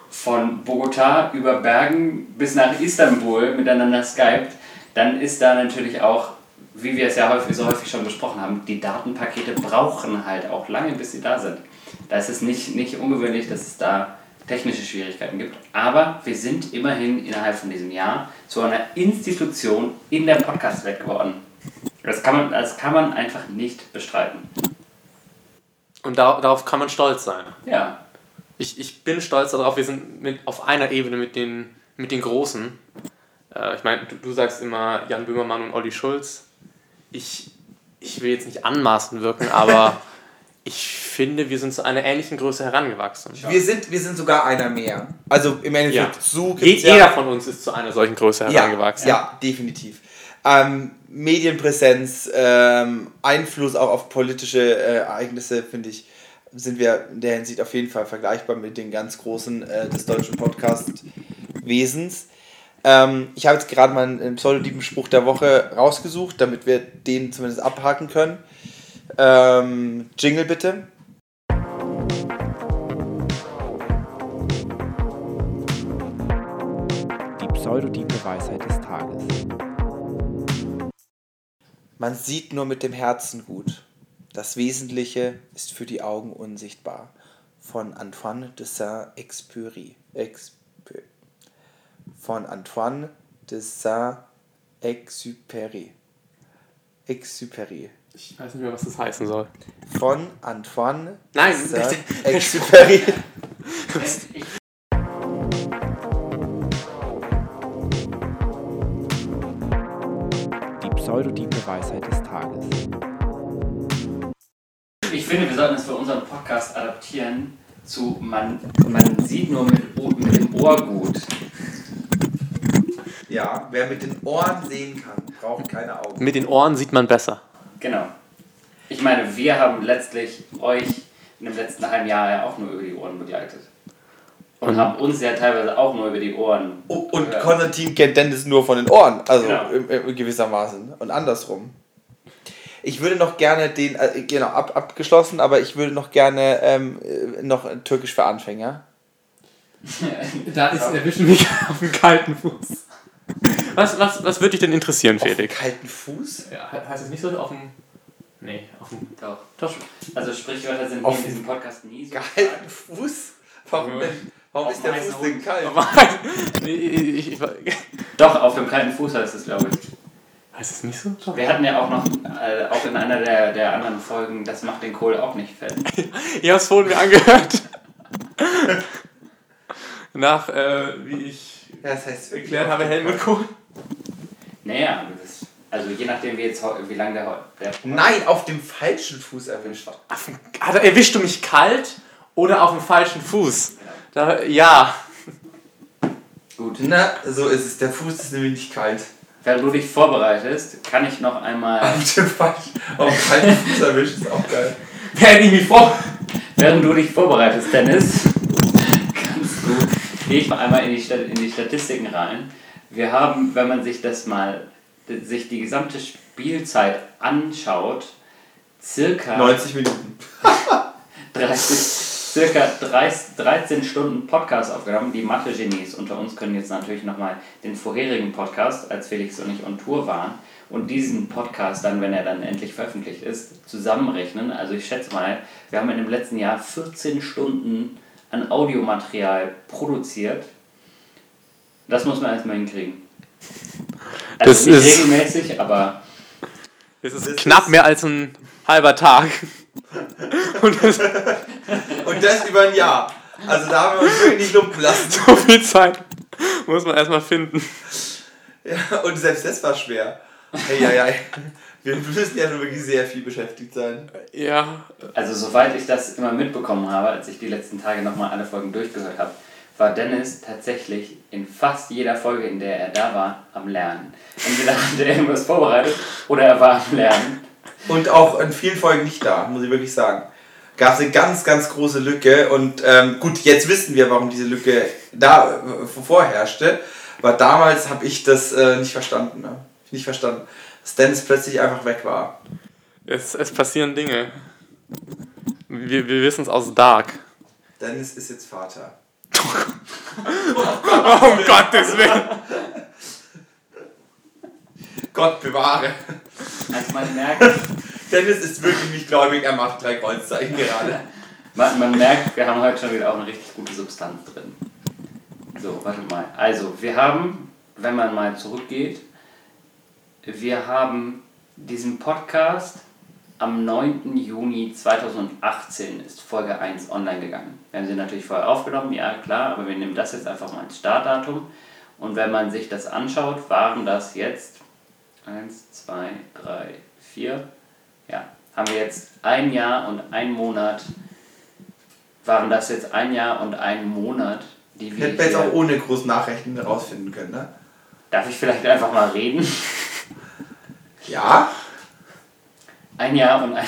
von Bogotá über Bergen bis nach Istanbul miteinander skypt, dann ist da natürlich auch, wie wir es ja häufig, so häufig schon besprochen haben, die Datenpakete brauchen halt auch lange, bis sie da sind. Da ist es nicht, nicht ungewöhnlich, dass es da technische Schwierigkeiten gibt. Aber wir sind immerhin innerhalb von diesem Jahr zu einer Institution in der Podcast-Welt geworden. Das kann, man, das kann man einfach nicht bestreiten.
Und da, darauf kann man stolz sein.
Ja,
Ich, ich bin stolz darauf, wir sind mit, auf einer Ebene mit den, mit den Großen. Äh, ich meine, du, du sagst immer Jan Böhmermann und Olli Schulz. Ich, ich will jetzt nicht anmaßend wirken, aber ich finde, wir sind zu einer ähnlichen Größe herangewachsen.
Wir sind, wir sind sogar einer mehr. Also im Endeffekt,
Ja.
so gibt's ja,
Jeder von uns ist zu einer solchen Größe
ja,
herangewachsen.
ja, definitiv. Ähm, Medienpräsenz, ähm, Einfluss auch auf politische äh, Ereignisse, finde ich, sind wir in der Hinsicht auf jeden Fall vergleichbar mit den ganz Großen äh, des deutschen Podcast-Wesens. Ähm, ich habe jetzt gerade mal einen pseudodiepen Spruch der Woche rausgesucht, damit wir den zumindest abhaken können. Ähm, Jingle bitte.
Die pseudodiepe Weisheit des Tages.
Man sieht nur mit dem Herzen gut. Das Wesentliche ist für die Augen unsichtbar. Von Antoine de Saint-Exupéry. Von Antoine de Saint-Exupéry. Exupéry.
Ich weiß nicht mehr, was das heißen soll.
Von Antoine
Nein,
Saint-Exupéry.
Die pseudodiepe Weisheit des Tages.
ich finde, wir sollten es für unseren Podcast adaptieren zu man, man sieht nur mit, mit dem Ohr gut.
Ja, wer mit den Ohren sehen kann, braucht keine Augen.
Mit den Ohren sieht man besser.
Genau. Ich meine, wir haben letztlich euch in dem letzten halben Jahr ja auch nur über die Ohren begleitet. Und
Und-
haben uns ja teilweise auch nur über die Ohren.
Oh, und
gehört.
Konstantin kennt Dennis nur von den Ohren, also
Genau.
gewissermaßen. Und andersrum. Ich würde noch gerne den, äh, genau, ab, abgeschlossen, aber ich würde noch gerne ähm, äh, noch Türkisch für Anfänger.
Da ist, erwischen mich auf dem kalten Fuß. Was, was, was würde dich denn interessieren, Felix?
Auf kalten Fuß?
Ja, heißt es nicht so auf dem. Nee, auf dem.
Doch.
Doch.
Also Sprichwörter sind
Auf
in diesem Podcast nie so.
Kalten Fuß? Warum,
Ja.
denn, warum
Auf
ist der Fuß denn kalt?
nee, ich, ich, ich,
Doch, auf dem kalten Fuß heißt es, glaube ich.
heißt es nicht so? Doch.
Wir hatten ja auch noch, äh, auch in einer der, der anderen Folgen, das macht den Kohl auch nicht fett.
Ja, das wurden wir angehört. nach, äh, wie ich
Ja, das heißt
erklärt habe, Helmut. Kohl.
Naja, das, also je nachdem, wie, jetzt, wie lange der, der
Nein, auf dem falschen Fuß erwischt.
Auf Hat er, erwischst du mich kalt oder auf dem falschen Fuß? Da, ja.
Gut.
Na, so ist es. Der Fuß ist nämlich nicht kalt.
Während du dich vorbereitest, kann ich noch einmal,
Auf dem falschen, auf falschen Fuß erwischt ist auch geil.
Während ich mich vor.
während du dich vorbereitest, Dennis, gehe ich mal einmal in die, in die Statistiken rein. Wir haben, wenn man sich das mal, sich die gesamte Spielzeit anschaut, circa
90 Minuten.
30, circa 30, 13 Stunden Podcast aufgenommen. Die Mathe-Genies unter uns können jetzt natürlich nochmal den vorherigen Podcast, als Felix und ich on Tour waren, und diesen Podcast dann, wenn er dann endlich veröffentlicht ist, zusammenrechnen. Also ich schätze mal, wir haben in dem letzten Jahr 14 Stunden an Audiomaterial produziert. Das muss man erstmal hinkriegen. Also
Das
nicht
ist-
regelmäßig, aber
Es ist knapp mehr als ein halber Tag. Und das
Und das über ein Jahr. Also da haben wir uns wirklich nicht lumpen lassen.
so viel Zeit muss man erstmal finden.
Ja, und selbst das war schwer. Hey, ja, ja. Wir müssen ja nun wirklich sehr viel beschäftigt sein.
Ja,
Also soweit ich das immer mitbekommen habe, als ich die letzten Tage nochmal alle Folgen durchgehört habe, war Dennis tatsächlich in fast jeder Folge, in der er da war, am Lernen. Entweder hat er irgendwas vorbereitet oder er war am Lernen.
Und auch in vielen Folgen nicht da, muss ich wirklich sagen. Gab es eine ganz, ganz große Lücke. Und ähm, gut, jetzt wissen wir, warum diese Lücke da äh, vorherrschte. Aber damals habe ich das äh, nicht verstanden. Ne? Nicht verstanden. Dass Dennis plötzlich einfach weg war.
es, es passieren Dinge. Wir, wir wissen es aus Dark.
Dennis ist jetzt Vater.
Oh, um Gottes Willen.
Gott bewahre.
Also man merkt,
Dennis ist wirklich nicht gläubig, er macht drei Kreuzzeichen gerade.
man, man merkt, wir haben heute schon wieder auch eine richtig gute Substanz drin. So, warte mal. Also, wir haben, wenn man mal zurückgeht, wir haben diesen Podcast am 9. Juni 2018 ist Folge 1 online gegangen. Wir haben sie natürlich vorher aufgenommen, ja klar, aber wir nehmen das jetzt einfach mal als Startdatum. Und wenn man sich das anschaut, waren das jetzt 1, 2, 3, 4, ja, haben wir jetzt ein Jahr und ein Monat, waren das jetzt ein Jahr und ein Monat, die wir
Hätten wir jetzt auch ohne groß Nachrechnen herausfinden können, ne?
Darf ich vielleicht einfach mal reden?
Ja?
Ein Jahr und ein.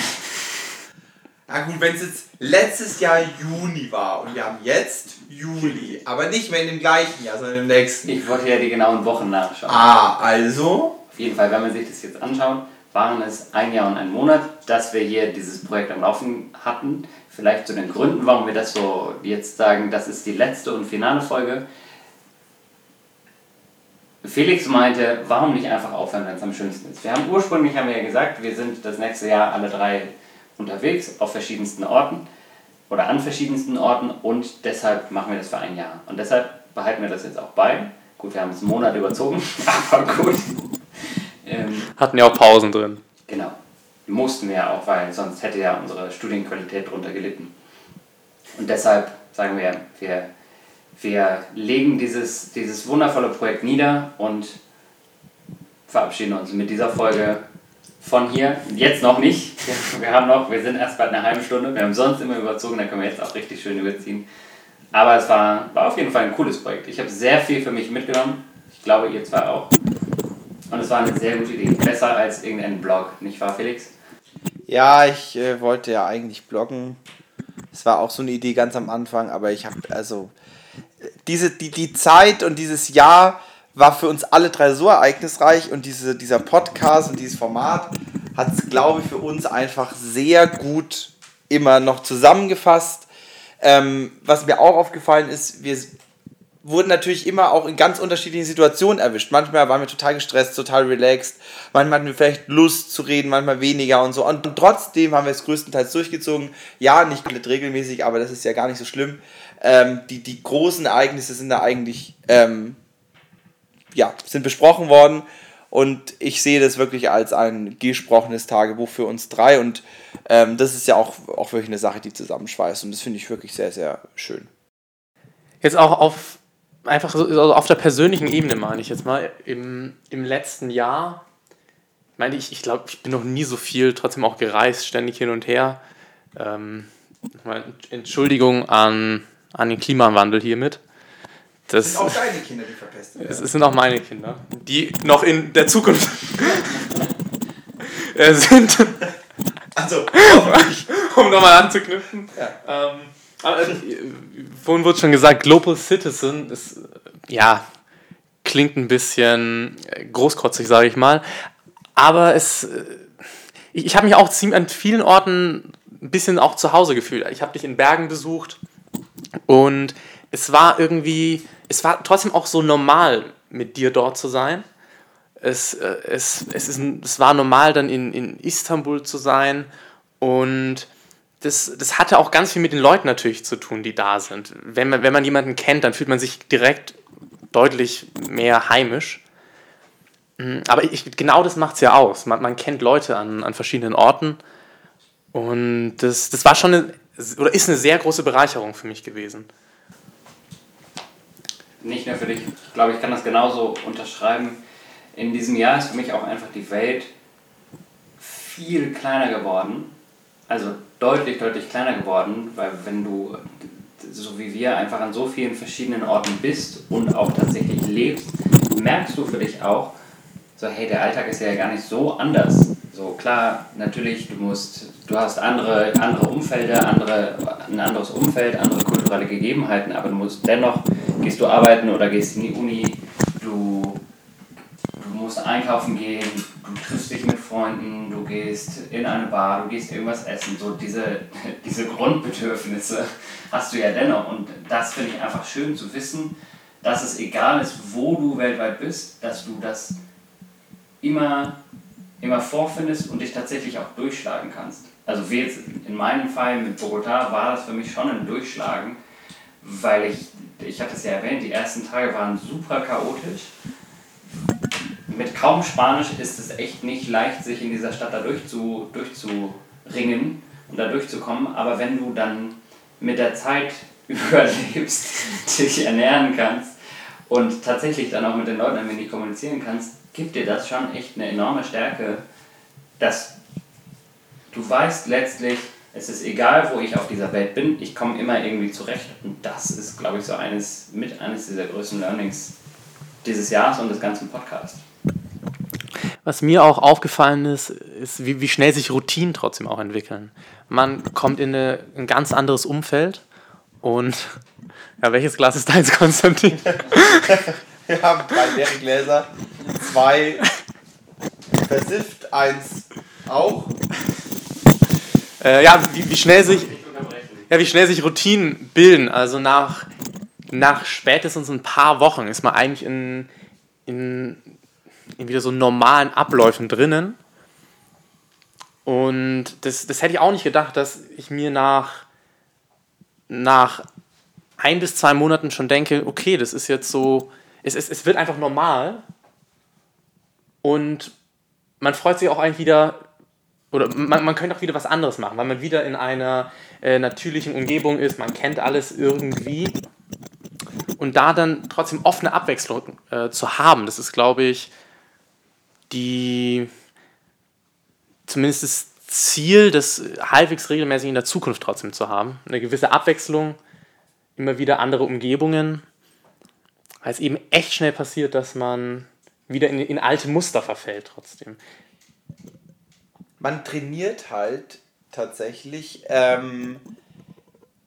Na gut, wenn es jetzt letztes Jahr Juni war und wir haben jetzt Juli, aber nicht mehr in dem gleichen Jahr, sondern im nächsten.
Ich wollte ja die genauen Wochen nachschauen.
Ah, also?
Auf jeden Fall, wenn man sich das jetzt anschaut, waren es ein Jahr und ein Monat, dass wir hier dieses Projekt am Laufen hatten. Vielleicht zu den Gründen, warum wir das so jetzt sagen, das ist die letzte und finale Folge. Felix meinte, warum nicht einfach aufhören, wenn es am schönsten ist. Wir haben ursprünglich haben wir ja gesagt, wir sind das nächste Jahr alle drei unterwegs auf verschiedensten Orten oder an verschiedensten Orten und deshalb machen wir das für ein Jahr. Und deshalb behalten wir das jetzt auch bei. Gut, wir haben es einen Monat überzogen, aber gut. Ähm,
Hatten ja auch Pausen drin.
Genau. Mussten wir ja auch, weil sonst hätte ja unsere Studienqualität darunter gelitten. Und deshalb sagen wir, wir, wir legen dieses, dieses wundervolle Projekt nieder und verabschieden uns mit dieser Folge von hier. Jetzt noch nicht. Wir haben noch, wir sind erst bei einer halben Stunde. Wir haben sonst immer überzogen, da können wir jetzt auch richtig schön überziehen. Aber es war, war auf jeden Fall ein cooles Projekt. Ich habe sehr viel für mich mitgenommen. Ich glaube, ihr zwei auch. Und es war eine sehr gute Idee. Besser als irgendein Blog, nicht wahr, Felix?
Ja, ich äh, wollte ja eigentlich bloggen. Es war auch so eine Idee ganz am Anfang, aber ich habe also diese die, die Zeit und dieses Jahr war für uns alle drei so ereignisreich und diese, dieser Podcast und dieses Format hat es, glaube ich, für uns einfach sehr gut immer noch zusammengefasst. Ähm, was mir auch aufgefallen ist, wir wurden natürlich immer auch in ganz unterschiedlichen Situationen erwischt. Manchmal waren wir total gestresst, total relaxed. Manchmal hatten wir vielleicht Lust zu reden, manchmal weniger und so. Und trotzdem haben wir es größtenteils durchgezogen. Ja, nicht komplett regelmäßig, aber das ist ja gar nicht so schlimm. Ähm, die, die großen Ereignisse sind da eigentlich, ähm, ja, sind besprochen worden. Und ich sehe das wirklich als ein gesprochenes Tagebuch für uns drei. Und ähm, das ist ja auch, auch wirklich eine Sache, die zusammenschweißt. Und das finde ich wirklich sehr, sehr schön.
Jetzt auch auf einfach so also auf der persönlichen Ebene meine ich jetzt mal. Im, im letzten Jahr, meine, ich, ich glaube, ich bin noch nie so viel, trotzdem auch gereist, ständig hin und her. Ähm, Entschuldigung an, an den Klimawandel hiermit. Das
Das sind auch deine Kinder, die verpestet
es
werden.
sind auch meine Kinder, die noch in der Zukunft sind,
Also,
um nochmal anzuknüpfen.
Ja.
Ähm, äh, vorhin wurde schon gesagt, Global Citizen ist, ja, klingt ein bisschen äh, großkotzig, sage ich mal. Aber es, äh, ich, ich habe mich auch ziemlich an vielen Orten ein bisschen auch zu Hause gefühlt. Ich habe dich in Bergen besucht und es war irgendwie, es war trotzdem auch so normal, mit dir dort zu sein. Es, äh, es, es, ist, es war normal, dann in, in Istanbul zu sein und das, das hatte auch ganz viel mit den Leuten natürlich zu tun, die da sind. Wenn man, wenn man jemanden kennt, dann fühlt man sich direkt deutlich mehr heimisch. Mm, Aber ich, genau das macht es ja aus. Man, man kennt Leute an, an verschiedenen Orten. Und das, das war schon eine, oder ist eine sehr große Bereicherung für mich gewesen.
Nicht nur für dich, ich glaube, ich kann das genauso unterschreiben. In diesem Jahr ist für mich auch einfach die Welt viel kleiner geworden. Also deutlich, deutlich kleiner geworden, weil wenn du, so wie wir, einfach an so vielen verschiedenen Orten bist und auch tatsächlich lebst, merkst du für dich auch, so hey, der Alltag ist ja gar nicht so anders. So klar, natürlich, du musst, du hast andere, andere Umfelder, andere, ein anderes Umfeld, andere kulturelle Gegebenheiten, aber du musst dennoch, gehst du arbeiten oder gehst in die Uni, du, du musst einkaufen gehen, du triffst dich mit Freunden, du gehst in eine Bar, du gehst irgendwas essen, so diese, diese Grundbedürfnisse hast du ja dennoch und das finde ich einfach schön zu wissen, dass es egal ist, wo du weltweit bist, dass du das immer, immer vorfindest und dich tatsächlich auch durchschlagen kannst. Also wie jetzt in meinem Fall mit Bogota war das für mich schon ein Durchschlagen, weil ich, ich hatte es ja erwähnt, die ersten Tage waren super chaotisch. Mit kaum Spanisch ist es echt nicht leicht, sich in dieser Stadt da durchzu, durchzuringen und da durchzukommen. Aber wenn du dann mit der Zeit überlebst, dich ernähren kannst und tatsächlich dann auch mit den Leuten ein wenig kommunizieren kannst, gibt dir das schon echt eine enorme Stärke, dass du weißt letztlich, es ist egal, wo ich auf dieser Welt bin, ich komme immer irgendwie zurecht. Und das ist, glaube ich, so eines, mit eines dieser größten Learnings dieses Jahres und des ganzen Podcasts.
Was mir auch aufgefallen ist, ist, wie, wie schnell sich Routinen trotzdem auch entwickeln. Man kommt in eine, ein ganz anderes Umfeld und ja, welches Glas ist deins, Konstantin?
Wir haben drei leere Gläser, zwei versifft, eins auch.
Äh, ja, wie, wie schnell sich ja, wie schnell sich Routinen bilden. Also nach, nach spätestens ein paar Wochen ist man eigentlich in, in, in wieder so normalen Abläufen drinnen. Und das, das hätte ich auch nicht gedacht, dass ich mir nach, nach ein bis zwei Monaten schon denke, okay, das ist jetzt so, es, es, es wird einfach normal. Und man freut sich auch eigentlich wieder, oder man, man könnte auch wieder was anderes machen, weil man wieder in einer äh, natürlichen Umgebung ist, man kennt alles irgendwie. Und da dann trotzdem offene Abwechslung äh, zu haben, das ist, glaube ich, die zumindest das Ziel, das halbwegs regelmäßig in der Zukunft trotzdem zu haben. Eine gewisse Abwechslung, immer wieder andere Umgebungen, weil es eben echt schnell passiert, dass man wieder in, in alte Muster verfällt trotzdem.
Man trainiert halt tatsächlich ähm,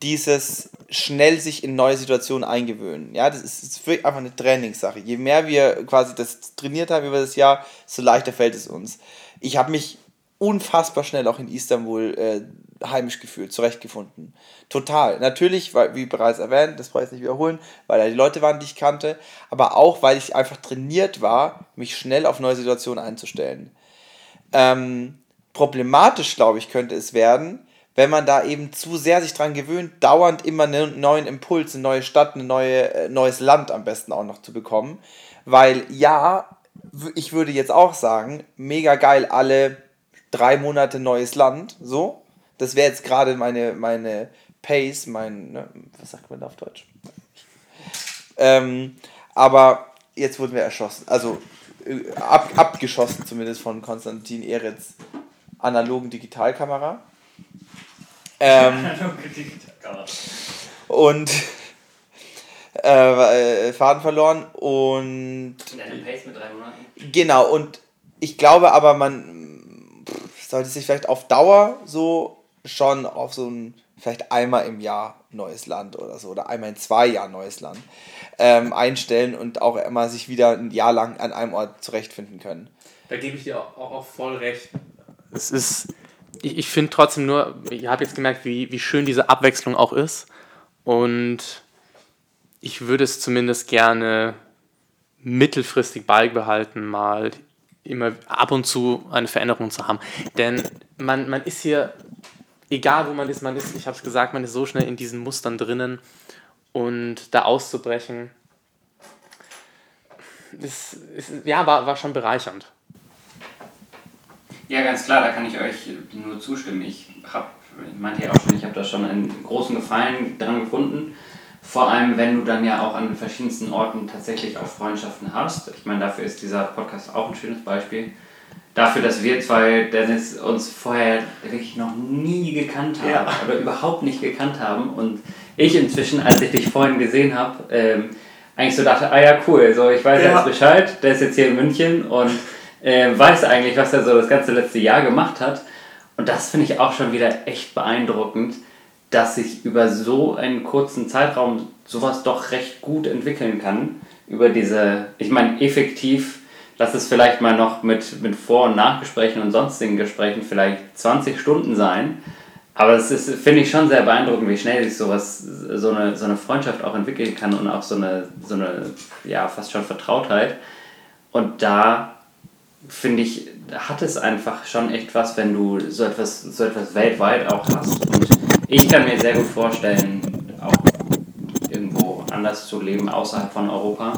dieses schnell sich in neue Situationen eingewöhnen. Ja, das ist, ist wirklich einfach eine Trainingssache. Je mehr wir quasi das trainiert haben über das Jahr, desto leichter fällt es uns. Ich habe mich unfassbar schnell auch in Istanbul äh, heimisch gefühlt, zurechtgefunden. Total. Natürlich, weil, wie bereits erwähnt, das brauche ich jetzt nicht wiederholen, weil da die Leute waren, die ich kannte, aber auch, weil ich einfach trainiert war, mich schnell auf neue Situationen einzustellen. Ähm, problematisch, glaube ich, könnte es werden, wenn man da eben zu sehr sich dran gewöhnt, dauernd immer einen neuen Impuls, eine neue Stadt, ein neue, äh, neues Land am besten auch noch zu bekommen. Weil ja, ich würde jetzt auch sagen, mega geil, alle drei Monate neues Land, so. Das wäre jetzt gerade meine, meine Pace, mein, ne, was sagt man da auf Deutsch? Ähm, aber jetzt wurden wir erschossen. Also äh, ab, abgeschossen zumindest von Konstantin Eretz analogen Digitalkamera. Ähm, und äh, äh, Faden verloren und
Pace mit drei Monaten.
Genau, und ich glaube aber, man pff, sollte sich vielleicht auf Dauer so schon auf so ein, vielleicht einmal im Jahr neues Land oder so, oder einmal in zwei Jahren neues Land ähm, einstellen und auch immer sich wieder ein Jahr lang an einem Ort zurechtfinden können.
Da gebe ich dir auch, auch, auch voll recht. Es ist, ich, ich finde trotzdem nur, ich habe jetzt gemerkt, wie, wie schön diese Abwechslung auch ist. Und ich würde es zumindest gerne mittelfristig beibehalten, mal immer ab und zu eine Veränderung zu haben. Denn man, man ist hier, egal wo man ist, man ist, ich habe es gesagt, man ist so schnell in diesen Mustern drinnen und da auszubrechen, ist, ist, ja, war, war schon bereichernd.
Ja, ganz klar, da kann ich euch nur zustimmen. Ich habe, ich meinte ja auch schon, ich habe da schon einen großen Gefallen dran gefunden. Vor allem, wenn du dann ja auch an verschiedensten Orten tatsächlich auch Freundschaften hast. Ich meine, dafür ist dieser Podcast auch ein schönes Beispiel. Dafür, dass wir zwei, Dennis, uns vorher wirklich noch nie gekannt haben
Ja.
oder überhaupt nicht gekannt haben. Und ich inzwischen, als ich dich vorhin gesehen habe, ähm, eigentlich so dachte, ah ja, cool, so ich weiß
Ja.
jetzt Bescheid, der ist jetzt hier in München und äh, weiß eigentlich, was er so das ganze letzte Jahr gemacht hat. Und das finde ich auch schon wieder echt beeindruckend, dass sich über so einen kurzen Zeitraum sowas doch recht gut entwickeln kann. Über diese, ich meine, effektiv, lass es vielleicht mal noch mit, mit Vor- und Nachgesprächen und sonstigen Gesprächen vielleicht 20 Stunden sein. Aber das ist, finde ich, schon sehr beeindruckend, wie schnell sich sowas, so eine, so eine Freundschaft auch entwickeln kann und auch so eine, so eine, ja, fast schon Vertrautheit. Und da finde ich, hat es einfach schon echt was, wenn du so etwas, so etwas weltweit auch hast. Und ich kann mir sehr gut vorstellen, auch irgendwo anders zu leben, außerhalb von Europa,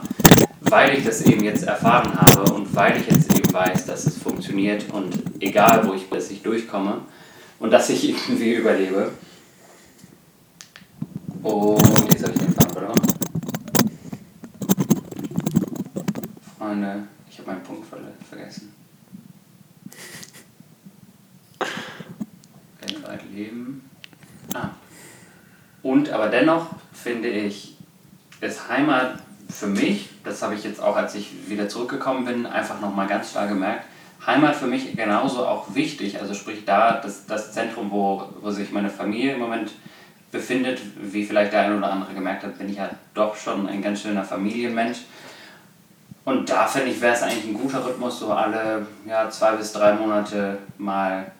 weil ich das eben jetzt erfahren habe und weil ich jetzt eben weiß, dass es funktioniert und egal wo ich dass ich durchkomme und dass ich irgendwie überlebe. Und jetzt habe ich den Faden verloren. Freunde, ich habe meinen Punkt vergessen. Weltweit leben. Ah. Und aber dennoch finde ich, ist Heimat für mich, das habe ich jetzt auch, als ich wieder zurückgekommen bin, einfach nochmal ganz klar gemerkt, Heimat für mich genauso auch wichtig. Also sprich da das, das Zentrum, wo, wo sich meine Familie im Moment befindet, wie vielleicht der eine oder andere gemerkt hat, bin ich ja doch schon ein ganz schöner Familienmensch. Und da finde ich, wäre es eigentlich ein guter Rhythmus, so alle ja, zwei bis drei Monate mal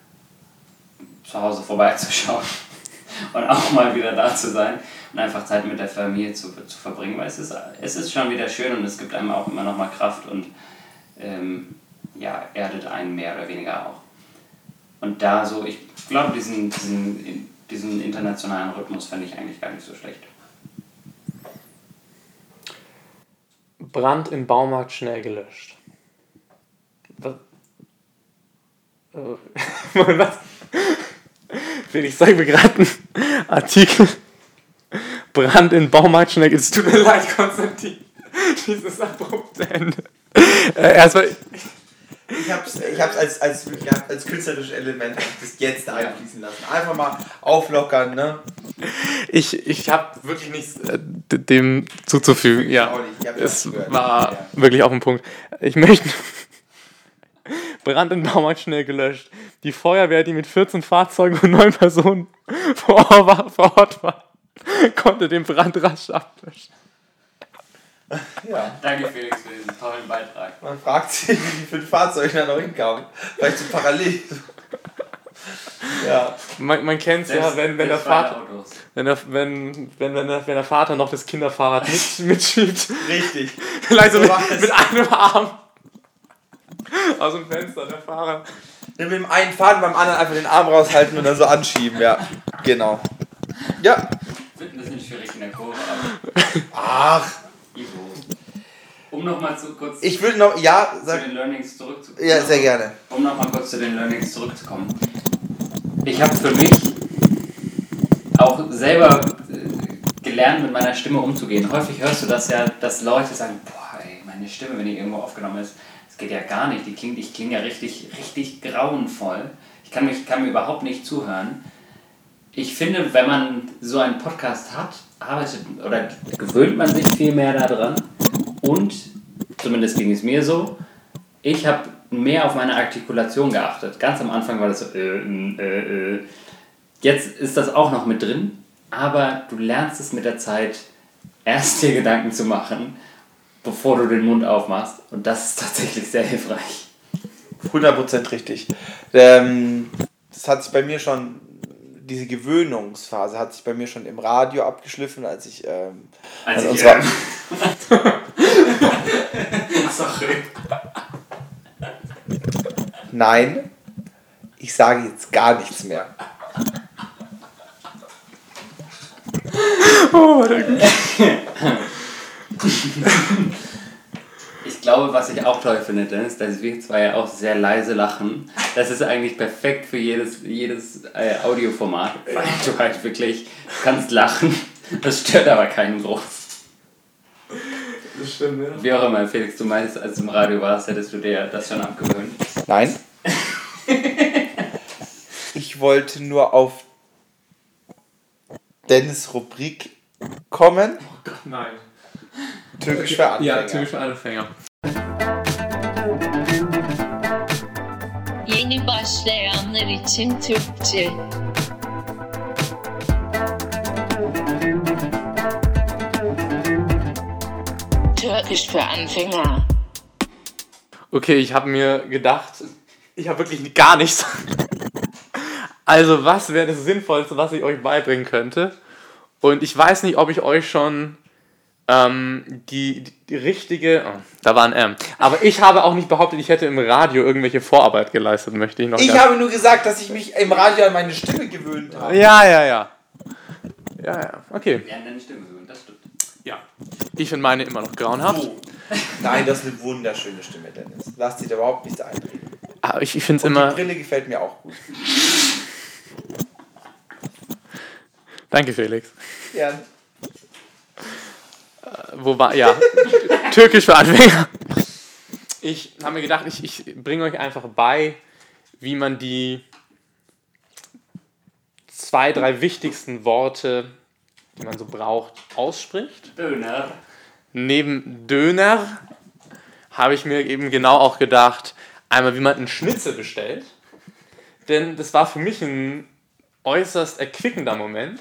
zu Hause vorbeizuschauen und auch mal wieder da zu sein und einfach Zeit mit der Familie zu, zu verbringen, weil es ist, es ist schon wieder schön und es gibt einem auch immer noch mal Kraft und ähm, ja, erdet einen mehr oder weniger auch. Und da so, ich glaube, diesen, diesen, diesen internationalen Rhythmus fände ich eigentlich gar nicht so schlecht.
Brand im Baumarkt schnell gelöscht. Was? Äh, was? Felix, zeig mir gerade einen Artikel. Brand im Baumarkt schnell gelöscht. Es tut mir leid, Konstantin. Dieses abrupte Ende. Äh, erstmal,
Ich hab's, ich hab's als, als, als künstlerisches Element hab das jetzt einfließen lassen. Einfach mal auflockern, ne?
ich, ich habe wirklich nichts äh, dem zuzufügen. Ja,
hab
es war
Ja.
wirklich auf den Punkt. Ich möchte. Brand im Baumarkt schnell gelöscht. Die Feuerwehr, die mit 14 Fahrzeugen und 9 Personen vor Ort war, vor Ort war konnte den Brand rasch ablöschen.
Ja.
Danke Felix für diesen tollen Beitrag.
Man fragt sich, wie die fünf Fahrzeuge da noch hinkamen. Vielleicht so parallel. ja.
Man, man kennt es ja, wenn, wenn, der Vater,
Autos.
wenn, der, wenn, wenn, wenn, der, wenn der Vater noch das Kinderfahrrad mit, mitschiebt.
Richtig.
Vielleicht so
So
mit, mit einem Arm aus dem Fenster, der Fahrer.
Mit dem einen Faden beim anderen einfach den Arm raushalten und dann so anschieben, ja. Genau. Ja. Ach.
Ivo. Um nochmal zu kurz
Ich würde noch, ja,
zu
sag,
den Learnings zurückzukommen.
ja, sehr gerne.
Um nochmal kurz zu den Learnings zurückzukommen. Ich habe für mich auch selber äh, gelernt, mit meiner Stimme umzugehen. Häufig hörst du das ja, dass Leute sagen, boah, ey, meine Stimme, wenn die irgendwo aufgenommen ist, das geht ja gar nicht. Die klingt, ich klinge ja richtig, richtig grauenvoll. Ich kann, mich, kann mir überhaupt nicht zuhören. Ich finde, wenn man so einen Podcast hat, arbeitet oder gewöhnt man sich viel mehr daran. Und, zumindest ging es mir so, ich habe mehr auf meine Artikulation geachtet. Ganz am Anfang war das so, äh, äh, äh. Jetzt ist das auch noch mit drin, aber du lernst es mit der Zeit, erst dir Gedanken zu machen, bevor du den Mund aufmachst. Und das ist tatsächlich sehr hilfreich.
100% richtig. Ähm, das hat sich bei mir schon, diese Gewöhnungsphase hat sich bei mir schon im Radio abgeschliffen, als ich ähm,
Als ich,
unserer-
Sorry.
Nein, ich sage jetzt gar nichts mehr.
Ich glaube, was ich auch toll finde, Dennis, dass wir zwei ja auch sehr leise lachen. Das ist eigentlich perfekt für jedes, jedes äh, Audioformat, weil du halt wirklich kannst lachen. Das stört aber keinen groß.
Das stimmt, ja.
Wie auch immer, Felix, du meinst, als du im Radio warst, hättest du dir das schon abgewöhnt.
Nein. ich wollte nur auf Dennis Rubrik kommen.
Nein.
Türkisch für Anfänger.
Ja, typisch für Anfänger.
Yeni başlayanlar için Türkçe. Türkisch für Anfänger.
Okay, ich habe mir gedacht, ich habe wirklich gar nichts. Also, was wäre das Sinnvollste, was ich euch beibringen könnte? Und ich weiß nicht, ob ich euch schon ähm, die, die, die richtige. Oh, da war ein M. Aber ich habe auch nicht behauptet, ich hätte im Radio irgendwelche Vorarbeit geleistet, möchte ich noch
Ich habe nur gesagt, dass ich mich im Radio an meine Stimme gewöhnt habe.
Ja, ja, ja. Ja, ja, okay.
Wir haben deine Stimme gewöhnt, das stimmt.
Ja. Ich finde meine immer noch grauenhaft.
So. Nein, das ist eine wunderschöne Stimme, Dennis. Lass dir da überhaupt nichts einreden.
Aber ich, ich finde es
Und
immer.
die Brille gefällt mir auch gut.
Danke, Felix.
Ja.
Wo war. Ja. Türkisch für Anfänger. Ich habe mir gedacht, ich, ich bringe euch einfach bei, wie man die zwei, drei wichtigsten Worte, die man so braucht, ausspricht.
Döner.
Neben Döner habe ich mir eben genau auch gedacht, einmal wie man einen Schnitzel bestellt. Denn das war für mich ein äußerst erquickender Moment,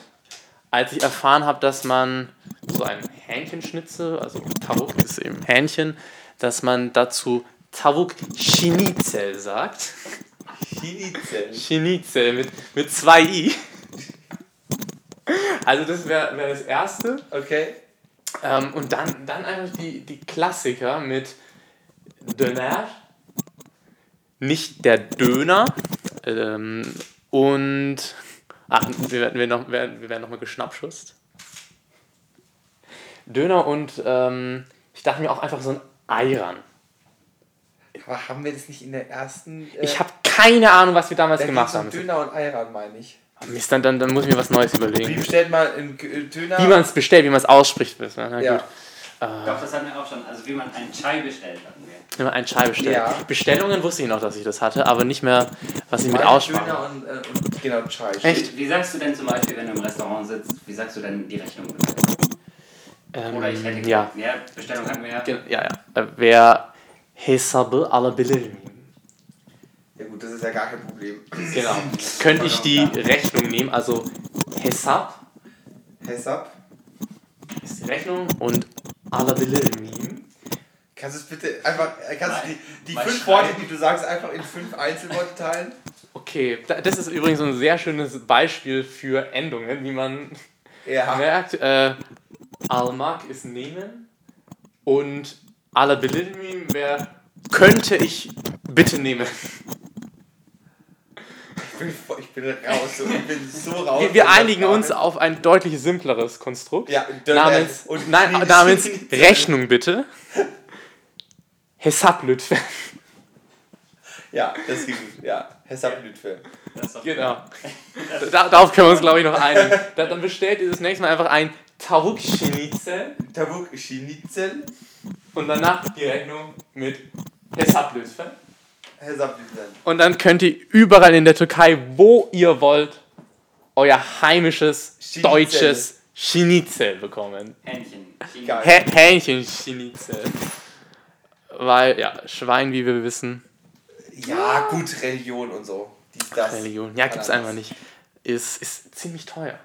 als ich erfahren habe, dass man so ein Hähnchenschnitzel, also Tavuk ist eben Hähnchen, dass man dazu Tavuk Schnitzel sagt.
Schnitzel.
Schnitzel mit, mit zwei I. Also das wäre wär das Erste.
Okay.
Ähm, und dann, dann einfach die, die Klassiker mit Döner, nicht der Döner ähm, und ach, wir werden, wir noch, wir werden nochmal geschnappschusst. Döner und ähm, ich dachte mir auch einfach so ein Eiran.
Aber haben wir das nicht in der ersten. Äh,
Ich habe keine Ahnung, was wir damals
da
gemacht haben.
Döner und Ayran, meine ich.
Mist, dann, dann, dann muss ich mir was Neues
Wie
überlegen.
bestellt man einen äh, Döner?
Wie man es bestellt, wie man es ausspricht. wir. Na
Ja.
gut.
Ich glaube, das hatten wir auch schon. Also wie man einen Chai bestellt hatten wir.
Wenn man einen Chai bestellt.
Ja.
Bestellungen wusste ich noch, dass ich das hatte, aber nicht mehr, was ich mit Aussprache.
Döner und, äh, und genau, Chai.
Echt?
Wie sagst du denn zum Beispiel, wenn du im Restaurant sitzt, wie sagst du denn die Rechnung?
Ähm,
Oder ich hätte
ja.
ja, Bestellung hatten wir ja.
Ja, ja. Äh, Wer hesabı alabilir miyim?
Ja gut, das ist ja gar kein Problem.
Genau. Könnte ich die Rechnung nehmen, also Hesab
Hesab.
ist die Rechnung und alabilir miyim.
Kannst du es bitte einfach, äh, kannst du die, die fünf. Worte, die du sagst, einfach in fünf Einzelworte teilen?
Okay, da- das ist übrigens ein sehr schönes Beispiel für Endungen, wie man
Ja.
merkt. Äh, almak ist nehmen und alabilir miyim wäre könnte ich bitte nehmen.
Ich bin, ich bin raus. Ich bin so raus.
Wir, wir einigen uns auf ein deutlich simpleres Konstrukt.
Ja,
namens,
und
nein, namens Rechnung bitte. Hesab lütfen.
Ja, das geht gut. Ja, Hesab Lütfe.
Das ist doch
Genau. Da, darauf können wir uns, glaube ich, noch einigen. Da, dann bestellt ihr das nächste Mal einfach ein Tavuk Schnitzel
Tavuk Schnitzel.
und danach die Rechnung mit Hesablösfeld. Und dann könnt ihr überall in der Türkei, wo ihr wollt, euer heimisches
Schnitzel.
deutsches Schnitzel bekommen.
Hähnchen.
Geil.
Hä Hähnchen-Schnitzel. Weil, ja, Schwein, wie wir wissen,
Ja, gut, Religion und so. Dies, das.
Religion, ja, gibt's einfach nicht. Ist, ist ziemlich teuer.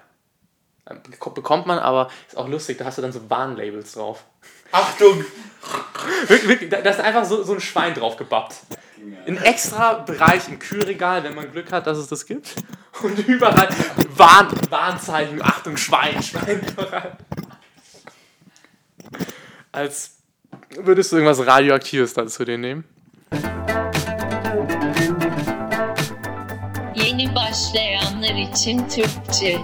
Ähm, bek- Bekommt man, aber ist auch lustig, da hast du dann so Warnlabels drauf.
Achtung!
Wirklich, wirklich, da da ist einfach so, so ein Schwein drauf gebappt. Ein extra Bereich im Kühlregal, wenn man Glück hat, dass es das gibt. Und überall Warn, Warnzeichen, Achtung, Schwein, Schwein überall. Als würdest du irgendwas Radioaktives dann zu dir nehmen?
Yeni başlayanlar için Türkçe.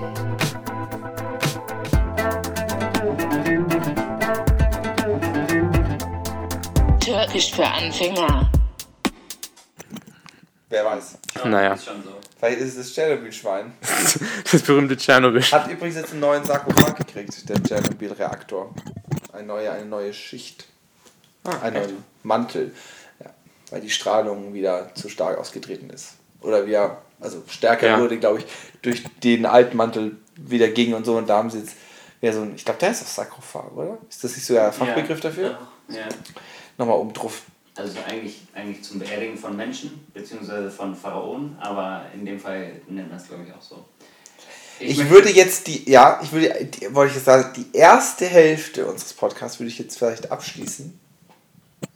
Türkisch für Anfänger.
Wer weiß.
Naja.
Ist schon so.
Vielleicht ist es das Tschernobyl-Schwein.
Das berühmte Tschernobyl.
Hat übrigens jetzt einen neuen Sarkophag gekriegt, der Tschernobyl-Reaktor. Eine neue, eine neue Schicht. Ein neuer Mantel. Ja, weil die Strahlung wieder zu stark ausgetreten ist. Oder wieder, also stärker
Ja.
wurde, glaube ich, durch den alten Mantel wieder ging und so. Und da haben sie jetzt wieder so ein, ich glaube, der ist auch Sarkophag, oder? Ist das nicht so der Fachbegriff dafür?
Ja.
Nochmal oben drauf.
Also eigentlich, eigentlich zum Beerdigen von Menschen, beziehungsweise von Pharaonen, aber in dem Fall nennt man es, glaube ich, auch so.
Ich
möchte-
würde jetzt die, ja, ich würde, die, wollte ich jetzt sagen, die erste Hälfte unseres Podcasts würde ich jetzt vielleicht abschließen.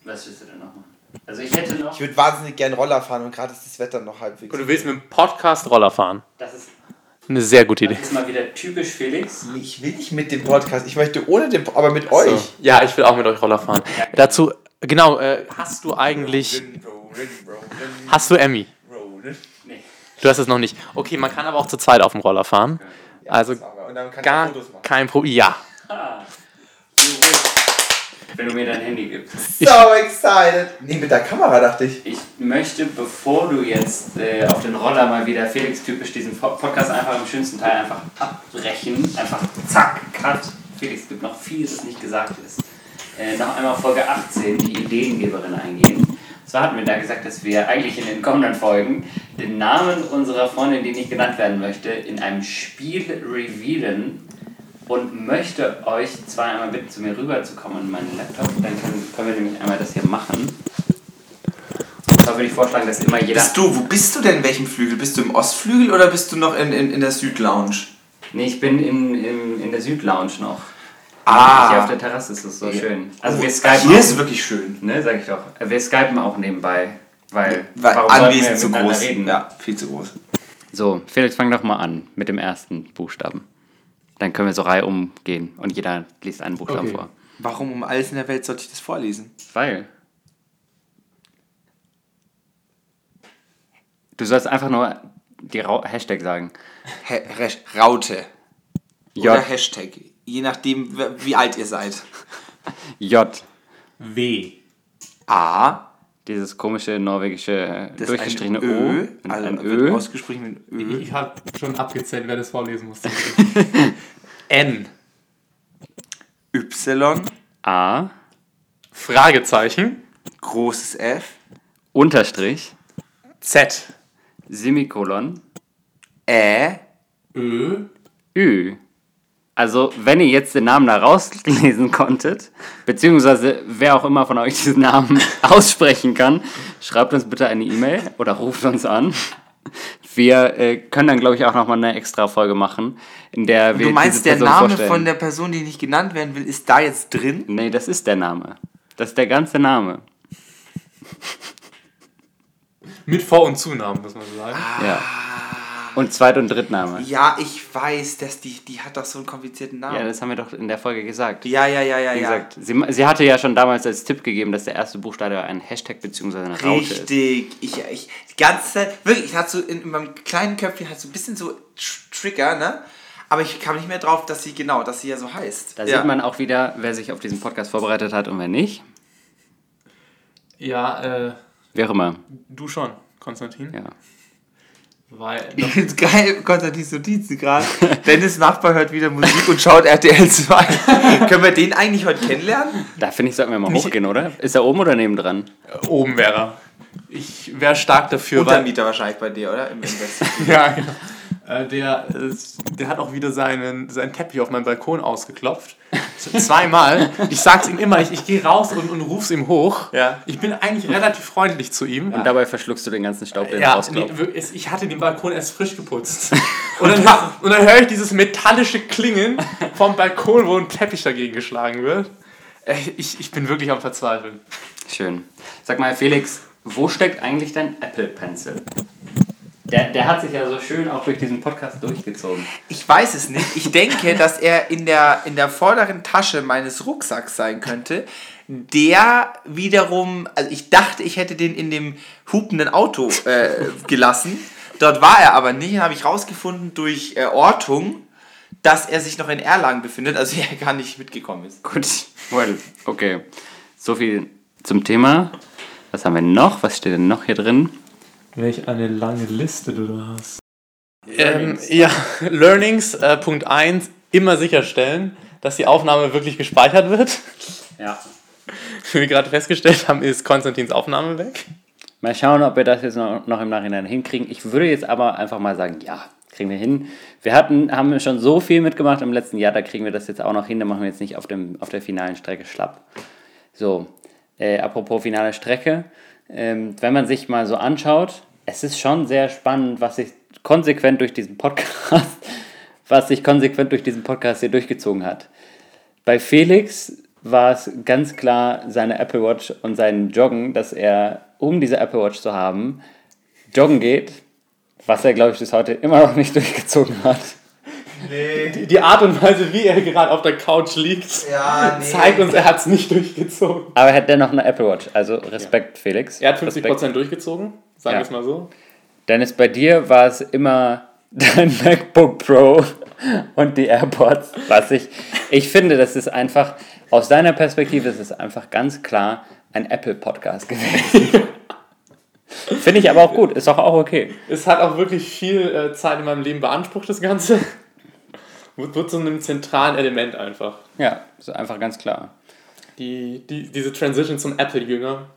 Was willst du denn noch machen? Also ich hätte noch...
Ich würde wahnsinnig gern Roller fahren und gerade ist das Wetter noch halbwegs.
Und du willst mit dem Podcast Roller fahren.
Das ist,
Eine sehr gute Idee.
das ist mal wieder typisch Felix.
Ich will nicht mit dem Podcast, ich möchte ohne den, aber mit
So.
euch.
Ja, ich will auch mit euch Roller fahren. Dazu, genau, äh, hast du eigentlich, hast du Emmy?
Nee.
Du hast es noch nicht. Okay, man kann aber auch zu zweit auf dem Roller fahren. Also
Und dann kann ich
gar
Fotos machen.
kein Problem. Ja.
Wenn du mir dein Handy gibst.
So excited! Nee, mit der Kamera dachte ich.
Ich möchte, bevor du jetzt äh, auf den Roller mal wieder Felix-typisch diesen Po- Podcast einfach im schönsten Teil einfach abbrechen, einfach zack, cut. Felix, es gibt noch viel, das nicht gesagt ist. Äh, noch einmal Folge 18, die Ideengeberin eingehen. Und zwar hatten wir da gesagt, dass wir eigentlich in den kommenden Folgen den Namen unserer Freundin, die nicht genannt werden möchte, in einem Spiel revealen und möchte euch zwei einmal bitten, zu mir rüberzukommen an meinen Laptop. Dann können, können wir nämlich einmal das hier machen. Und zwar würde ich vorschlagen, dass immer jeder.
Bist du, wo bist du denn in welchem Flügel? Bist du im Ostflügel oder bist du noch in, in, in der Südlounge?
Nee, ich bin in, in, in der Südlounge noch.
Ah.
Hier auf der Terrasse ist es so schön. Also wir
Oh,
skypen.
Hier
auch-
ist es wirklich schön.
Ne, sag ich doch. Wir skypen auch nebenbei. Weil,
Weil
warum
anwesend zu
miteinander
groß.
Reden?
Ja, viel zu groß.
So, Felix, fang doch mal an mit dem ersten Buchstaben. Dann können wir so Reihe umgehen und jeder liest einen Buchstaben
Okay.
vor.
Warum um alles in der Welt sollte ich das vorlesen?
Weil. Du sollst einfach nur die Ra Hashtag sagen.
Ha Raute.
J.
Oder Hashtag. Je nachdem, w- wie alt ihr seid.
J.
W.
A.
Dieses komische norwegische
Das
durchgestrichene
ein Ö.
O. Und
Also
ein
wird
Ö.
ausgesprochen mit Ö.
Ich habe schon abgezählt, wer das vorlesen musste. N.
Y.
A.
Fragezeichen.
Großes F.
Unterstrich.
Z.
Semikolon.
Ä.
Ö.
Ü. Also, wenn ihr jetzt den Namen da rauslesen konntet, beziehungsweise wer auch immer von euch diesen Namen aussprechen kann, schreibt uns bitte eine E-Mail oder ruft uns an. Wir äh, können dann, glaube ich, auch nochmal eine extra Folge machen, in der wir
Du meinst,
diese
der Name
vorstellen.
von der Person, die nicht genannt werden will, ist da jetzt drin?
Nee, das ist der Name. Das ist der ganze Name.
Mit Vor- und Zunamen, muss man so sagen.
Ja. Und Zweit- und Drittname.
Ja, ich weiß, dass die, die hat doch so einen komplizierten Namen.
Ja, das haben wir doch in der Folge gesagt.
Ja, ja, ja, ja,
Wie
ja.
gesagt, sie, sie hatte ja schon damals als Tipp gegeben, dass der erste Buchstabe ein Hashtag bzw. eine Raute ist.
Richtig. Ich, ich, die ganze Zeit, wirklich, ich hatte so in, in meinem kleinen Köpfchen hat so ein bisschen so Tr- Trigger, ne? Aber ich kam nicht mehr drauf, dass sie, genau, dass sie ja so heißt.
Da
ja.
sieht man auch wieder, wer sich auf diesen Podcast vorbereitet hat und wer nicht.
Ja, äh,
Wie auch immer.
du schon, Konstantin.
Ja.
Weil
Geil, Konstantins Notizen gerade. Dennis Nachbar hört wieder Musik und schaut RTL 2. Können wir den eigentlich heute kennenlernen?
Da finde ich, sollten wir mal hochgehen, oder? Ist er oben oder nebendran?
oben wäre er. Ich wäre stark dafür, weil
Untermieter wahrscheinlich bei dir, oder? Im Invest.
Ja, genau. Äh, der, ist- der hat auch wieder seinen, seinen Teppich auf meinem Balkon ausgeklopft. Zweimal. Ich sag's ihm immer, ich, ich gehe raus und, und ruf's ihm hoch.
Ja.
Ich bin eigentlich relativ freundlich zu ihm.
Und dabei verschluckst du den ganzen Staub, den
Ja, nee, ich hatte den Balkon erst frisch geputzt. Und dann, und dann höre ich dieses metallische Klingen vom Balkon, wo ein Teppich dagegen geschlagen wird. Äh, Ich, ich bin wirklich am Verzweifeln.
Schön. Sag mal, Felix, wo steckt eigentlich dein Apple Pencil? Der, der hat sich ja so schön auch durch diesen Podcast durchgezogen.
Ich weiß es nicht. Ich denke, dass er in der, in der vorderen Tasche meines Rucksacks sein könnte. Der wiederum, also ich dachte, ich hätte den in dem hupenden Auto äh, gelassen. Dort war er aber nicht. Dann habe ich rausgefunden durch äh, Ortung, dass er sich noch in Erlangen befindet, also er gar nicht mitgekommen ist.
Gut, well, okay. So viel zum Thema. Was haben wir noch? Was steht denn noch hier drin?
Welch eine lange Liste du da hast. Ähm, ja, Learnings, äh, Punkt 1, immer sicherstellen, dass die Aufnahme wirklich gespeichert wird.
Ja.
Wie wir gerade festgestellt haben, ist Konstantins Aufnahme weg.
Mal schauen, ob wir das jetzt noch, noch im Nachhinein hinkriegen. Ich würde jetzt aber einfach mal sagen, ja, kriegen wir hin. Wir hatten, haben schon so viel mitgemacht im letzten Jahr, da kriegen wir das jetzt auch noch hin. Da machen wir jetzt nicht auf, dem, auf der finalen Strecke schlapp. So, äh, apropos finale Strecke. Ähm, wenn man sich mal so anschaut, es ist schon sehr spannend, was sich konsequent durch diesen Podcast, was sich konsequent durch diesen Podcast hier durchgezogen hat. Bei Felix war es ganz klar seine Apple Watch und sein Joggen, dass er, um diese Apple Watch zu haben, joggen geht, was er, glaube ich, bis heute immer noch nicht durchgezogen hat.
Die, die Art und Weise, wie er gerade auf der Couch liegt,
Ja, nee.
zeigt uns, er hat es nicht durchgezogen.
Aber er hat dennoch eine Apple Watch, also Respekt, Felix.
Er hat 50%
Respekt.
durchgezogen, sagen
Ja.
wir es mal so.
Dennis, bei dir war es immer dein MacBook Pro und die AirPods, was ich, ich finde, das ist einfach, aus deiner Perspektive ist es einfach ganz klar ein Apple-Podcast gewesen. finde ich aber auch gut, ist doch auch okay.
Es hat auch wirklich viel äh, Zeit in meinem Leben beansprucht, das Ganze. Wird, wird zu einem zentralen Element einfach.
Ja, ist einfach ganz klar.
Die, die, diese Transition zum Apple-Jünger.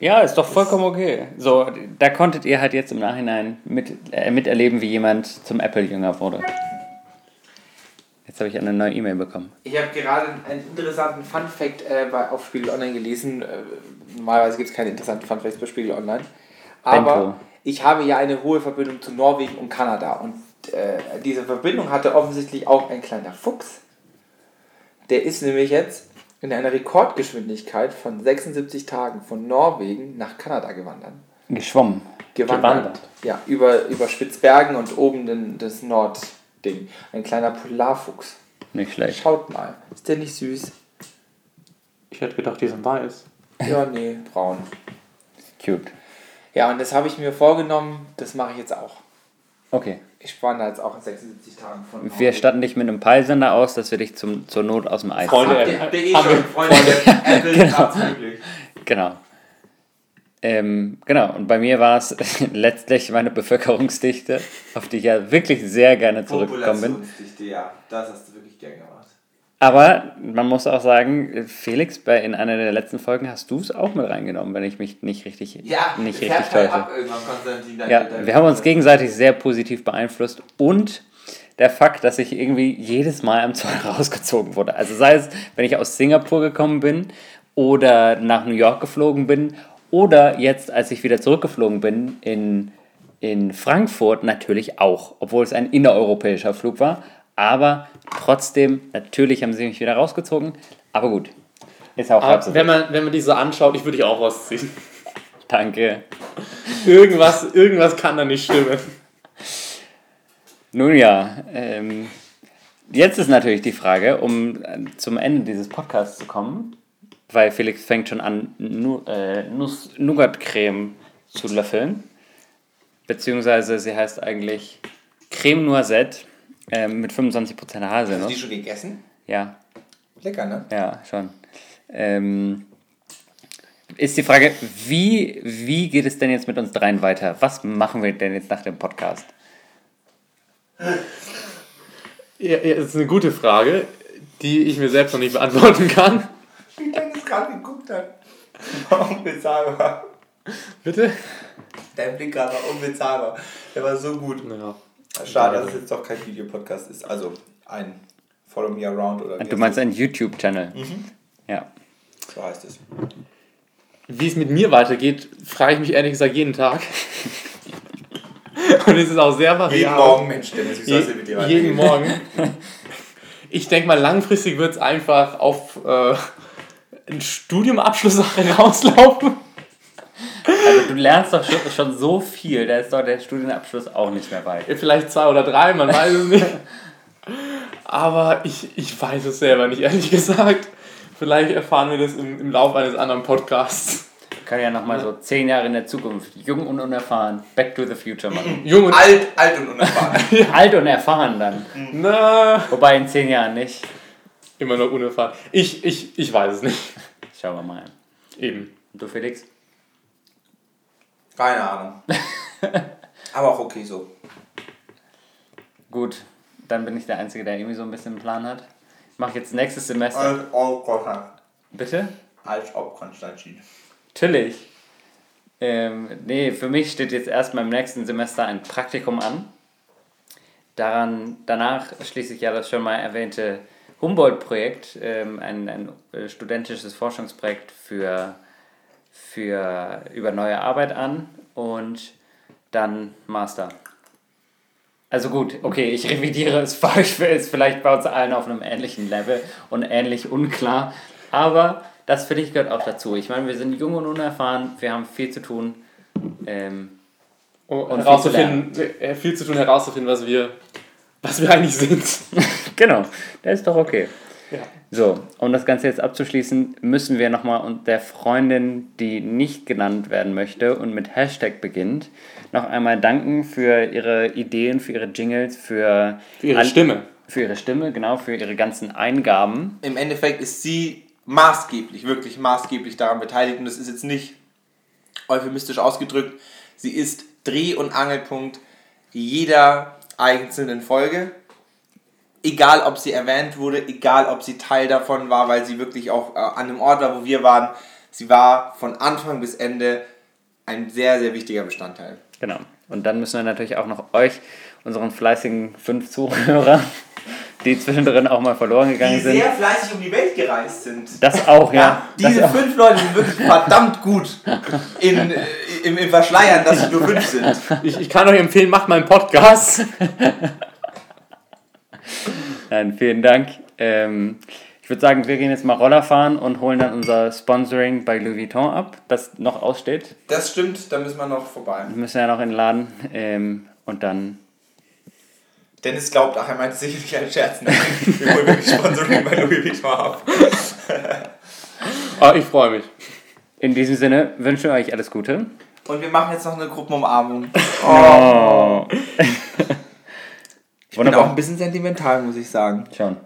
Ja, ist doch vollkommen okay. So, da konntet ihr halt jetzt im Nachhinein mit, äh, miterleben, wie jemand zum Apple-Jünger wurde. Jetzt habe ich eine neue E-Mail bekommen.
Ich habe gerade einen interessanten Fun-Fact äh, bei, auf Spiegel Online gelesen. Äh, normalerweise gibt es keine interessanten Fun-Facts bei Spiegel Online. Aber
Bento.
ich habe ja eine hohe Verbindung zu Norwegen und Kanada. Und äh, diese Verbindung hatte offensichtlich auch ein kleiner Fuchs. Der ist nämlich jetzt in einer Rekordgeschwindigkeit von 76 Tagen von Norwegen nach Kanada gewandert.
Geschwommen.
Gewandert.
Ja, über, über Spitzbergen und oben den, das Nordding. Ein kleiner Polarfuchs.
Nicht schlecht.
Schaut mal, ist der nicht süß?
Ich hätte gedacht, die sind weiß.
Ja, nee, braun.
Cute.
Ja, und das habe ich mir vorgenommen, das mache ich jetzt auch.
Okay.
Ich wandere jetzt auch in 76 Tagen von
Wir statten dich mit einem Peilsender aus, dass wir dich zum, zur Not aus dem Eis
Freunde.
Habt ihr, habt ihr eh schon, Freunde. Apple möglich.
Genau. Ähm, genau, und bei mir war es letztlich meine Bevölkerungsdichte, auf die ich ja wirklich sehr gerne zurückgekommen bin.
Populationsdichte, ja, das hast du wirklich gern gemacht.
Aber man muss auch sagen, Felix, bei, in einer der letzten Folgen hast du es auch mit reingenommen, wenn ich mich nicht richtig,
Ja,
nicht richtig
halt
täusche.
ab
Ja, wir haben uns gegenseitig sehr positiv beeinflusst und der Fakt, dass ich irgendwie jedes Mal am Zoll rausgezogen wurde. Also sei es, wenn ich aus Singapur gekommen bin oder nach New York geflogen bin oder jetzt, als ich wieder zurückgeflogen bin in, in Frankfurt natürlich auch, obwohl es ein innereuropäischer Flug war. Aber trotzdem, natürlich haben sie mich wieder rausgezogen. Aber gut, ist auch
Aber wenn
wild.
man, wenn man die so anschaut, ich würde dich auch rausziehen.
Danke.
Irgendwas, irgendwas kann da nicht stimmen.
Nun ja, ähm, jetzt ist natürlich die Frage, um äh, zum Ende dieses Podcasts zu kommen, weil Felix fängt schon an, Nu äh, Nuss Nougat-Creme zu löffeln. Beziehungsweise sie heißt eigentlich Creme Noisette ähm, mit 25%
Hast du die
Haselnuss.
schon gegessen?
Ja,
Lecker, ne?
ja, schon. Ähm, ist die Frage, wie, wie geht es denn jetzt mit uns dreien weiter? Was machen wir denn jetzt nach dem Podcast?
Ja, ja, das ist eine gute Frage, die ich mir selbst noch nicht beantworten kann.
Wie Dennis gerade geguckt hat. War unbezahlbar.
Bitte?
Dein Blick gerade war unbezahlbar. Der war so gut.
Ja.
Schade, dass es jetzt doch kein Videopodcast ist. Also ein Follow Me Around oder wie
Du meinst einen YouTube-Channel. Ja.
So heißt es.
Wie es mit mir weitergeht, frage ich mich ehrlich gesagt jeden Tag. Und es ist auch sehr variabel.
Jeden Morgen, Mensch, Dennis, wie soll es mit dir
Je, jeden
weitergehen?
Morgen. Ich denke mal, langfristig wird es einfach auf äh, einen Studiumabschluss rauslaufen.
Also du lernst doch schon, schon so viel, da ist doch der Studienabschluss auch nicht mehr weit.
Vielleicht zwei oder drei, man weiß es nicht. Aber ich, ich weiß es selber nicht, ehrlich gesagt. Vielleicht erfahren wir das im, im Laufe eines anderen Podcasts.
Wir können ja nochmal so zehn Jahre in der Zukunft, jung und unerfahren, Back to the Future machen.
Jung und
Alt, alt und unerfahren.
Alt und erfahren dann.
na,
Wobei in zehn Jahren nicht.
immer noch unerfahren. Ich, ich, ich weiß es nicht.
Schauen wir mal.
Eben.
Und du Felix?
Keine Ahnung. Aber auch okay so.
Gut, dann bin ich der Einzige, der irgendwie so ein bisschen einen Plan hat. Ich mache jetzt nächstes Semester.
Als ob Konstantin.
Bitte?
Als ob Konstantin.
Natürlich. Ähm, nee, für mich steht jetzt erstmal im nächsten Semester ein Praktikum an. Daran, danach schließe ich ja das schon mal erwähnte Humboldt-Projekt, ähm, ein, ein studentisches Forschungsprojekt für, für über neue Arbeit an und dann Master. Also gut, okay, ich revidiere es falsch, ist vielleicht bei uns allen auf einem ähnlichen Level und ähnlich unklar. Aber das finde ich gehört auch dazu. Ich meine, wir sind jung und unerfahren, wir haben viel zu tun. Ähm,
Um
Und viel
herauszufinden, äh, viel zu tun, herauszufinden, was wir, was wir eigentlich sind.
genau, das ist doch okay.
Ja.
So, um das Ganze jetzt abzuschließen, müssen wir nochmal der Freundin, die nicht genannt werden möchte und mit Hashtag beginnt, noch einmal danken für ihre Ideen, für ihre Jingles, für,
Für ihre Stimme.
Für ihre Stimme, genau, für ihre ganzen Eingaben.
Im Endeffekt ist sie maßgeblich, wirklich maßgeblich daran beteiligt. Und das ist jetzt nicht euphemistisch ausgedrückt. Sie ist Dreh- und Angelpunkt jeder einzelnen Folge. Egal, ob sie erwähnt wurde, egal, ob sie Teil davon war, weil sie wirklich auch äh, an dem Ort war, wo wir waren. Sie war von Anfang bis Ende ein sehr, sehr wichtiger Bestandteil.
Genau. Und dann müssen wir natürlich auch noch euch, unseren fleißigen fünf Zuhörer, die zwischendrin auch mal verloren gegangen
Die
sind.
sehr fleißig um die Welt gereist sind.
Das auch, ja.
Ja, diese
auch.
fünf Leute sind wirklich verdammt gut in, im, im Verschleiern, dass sie nur fünf sind.
Ich, ich kann euch empfehlen, macht mal einen Podcast.
Nein, vielen Dank. Ähm, ich würde sagen, wir gehen jetzt mal Roller fahren und holen dann unser Sponsoring bei Louis Vuitton ab, das noch aussteht.
Das stimmt, da müssen wir noch vorbei.
Wir müssen ja noch in den Laden ähm, und dann.
Dennis glaubt, ach, er meinte sicherlich einen Scherz. Nein, wir holen wirklich Sponsoring bei Louis Vuitton ab.
Aber ich freue mich.
In diesem Sinne wünschen wir euch alles Gute.
Und wir machen jetzt noch eine Gruppenumarmung.
Oh.
Ich bin auch ein bisschen sentimental, muss ich sagen.
Schon.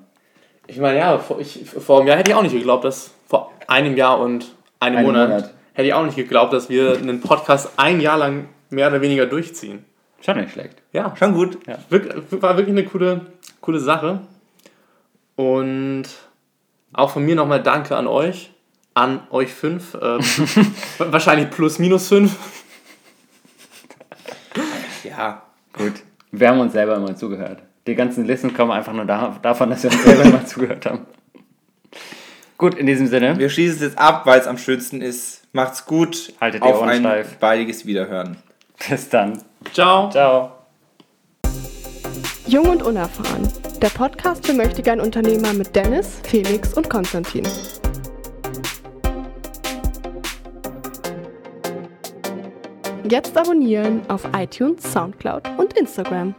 Ich meine, ja, vor, ich, vor einem Jahr hätte ich auch nicht geglaubt, dass vor einem Jahr und
einem
Monat,
Monat.
hätte ich auch nicht geglaubt, dass wir einen Podcast ein Jahr lang mehr oder weniger durchziehen.
Schon nicht schlecht.
Ja,
Schon gut.
Wirk- war wirklich eine coole, coole Sache. Und auch von mir nochmal Danke an euch, an euch fünf. Äh, wahrscheinlich plus minus fünf.
Ja.
Gut. Wir haben uns selber immer zugehört. Die ganzen Listen kommen einfach nur da, davon, dass wir uns selber immer zugehört haben. Gut, in diesem Sinne.
Wir schließen es jetzt ab, weil es am schönsten ist. Macht's gut.
Haltet die
Auf
Ohren
ein
steif.
baldiges Wiederhören.
Bis dann.
Ciao.
Ciao.
Jung und unerfahren. Der Podcast für Möchtegern Unternehmer mit Dennis, Felix und Konstantin. Jetzt abonnieren auf iTunes, Soundcloud und Instagram.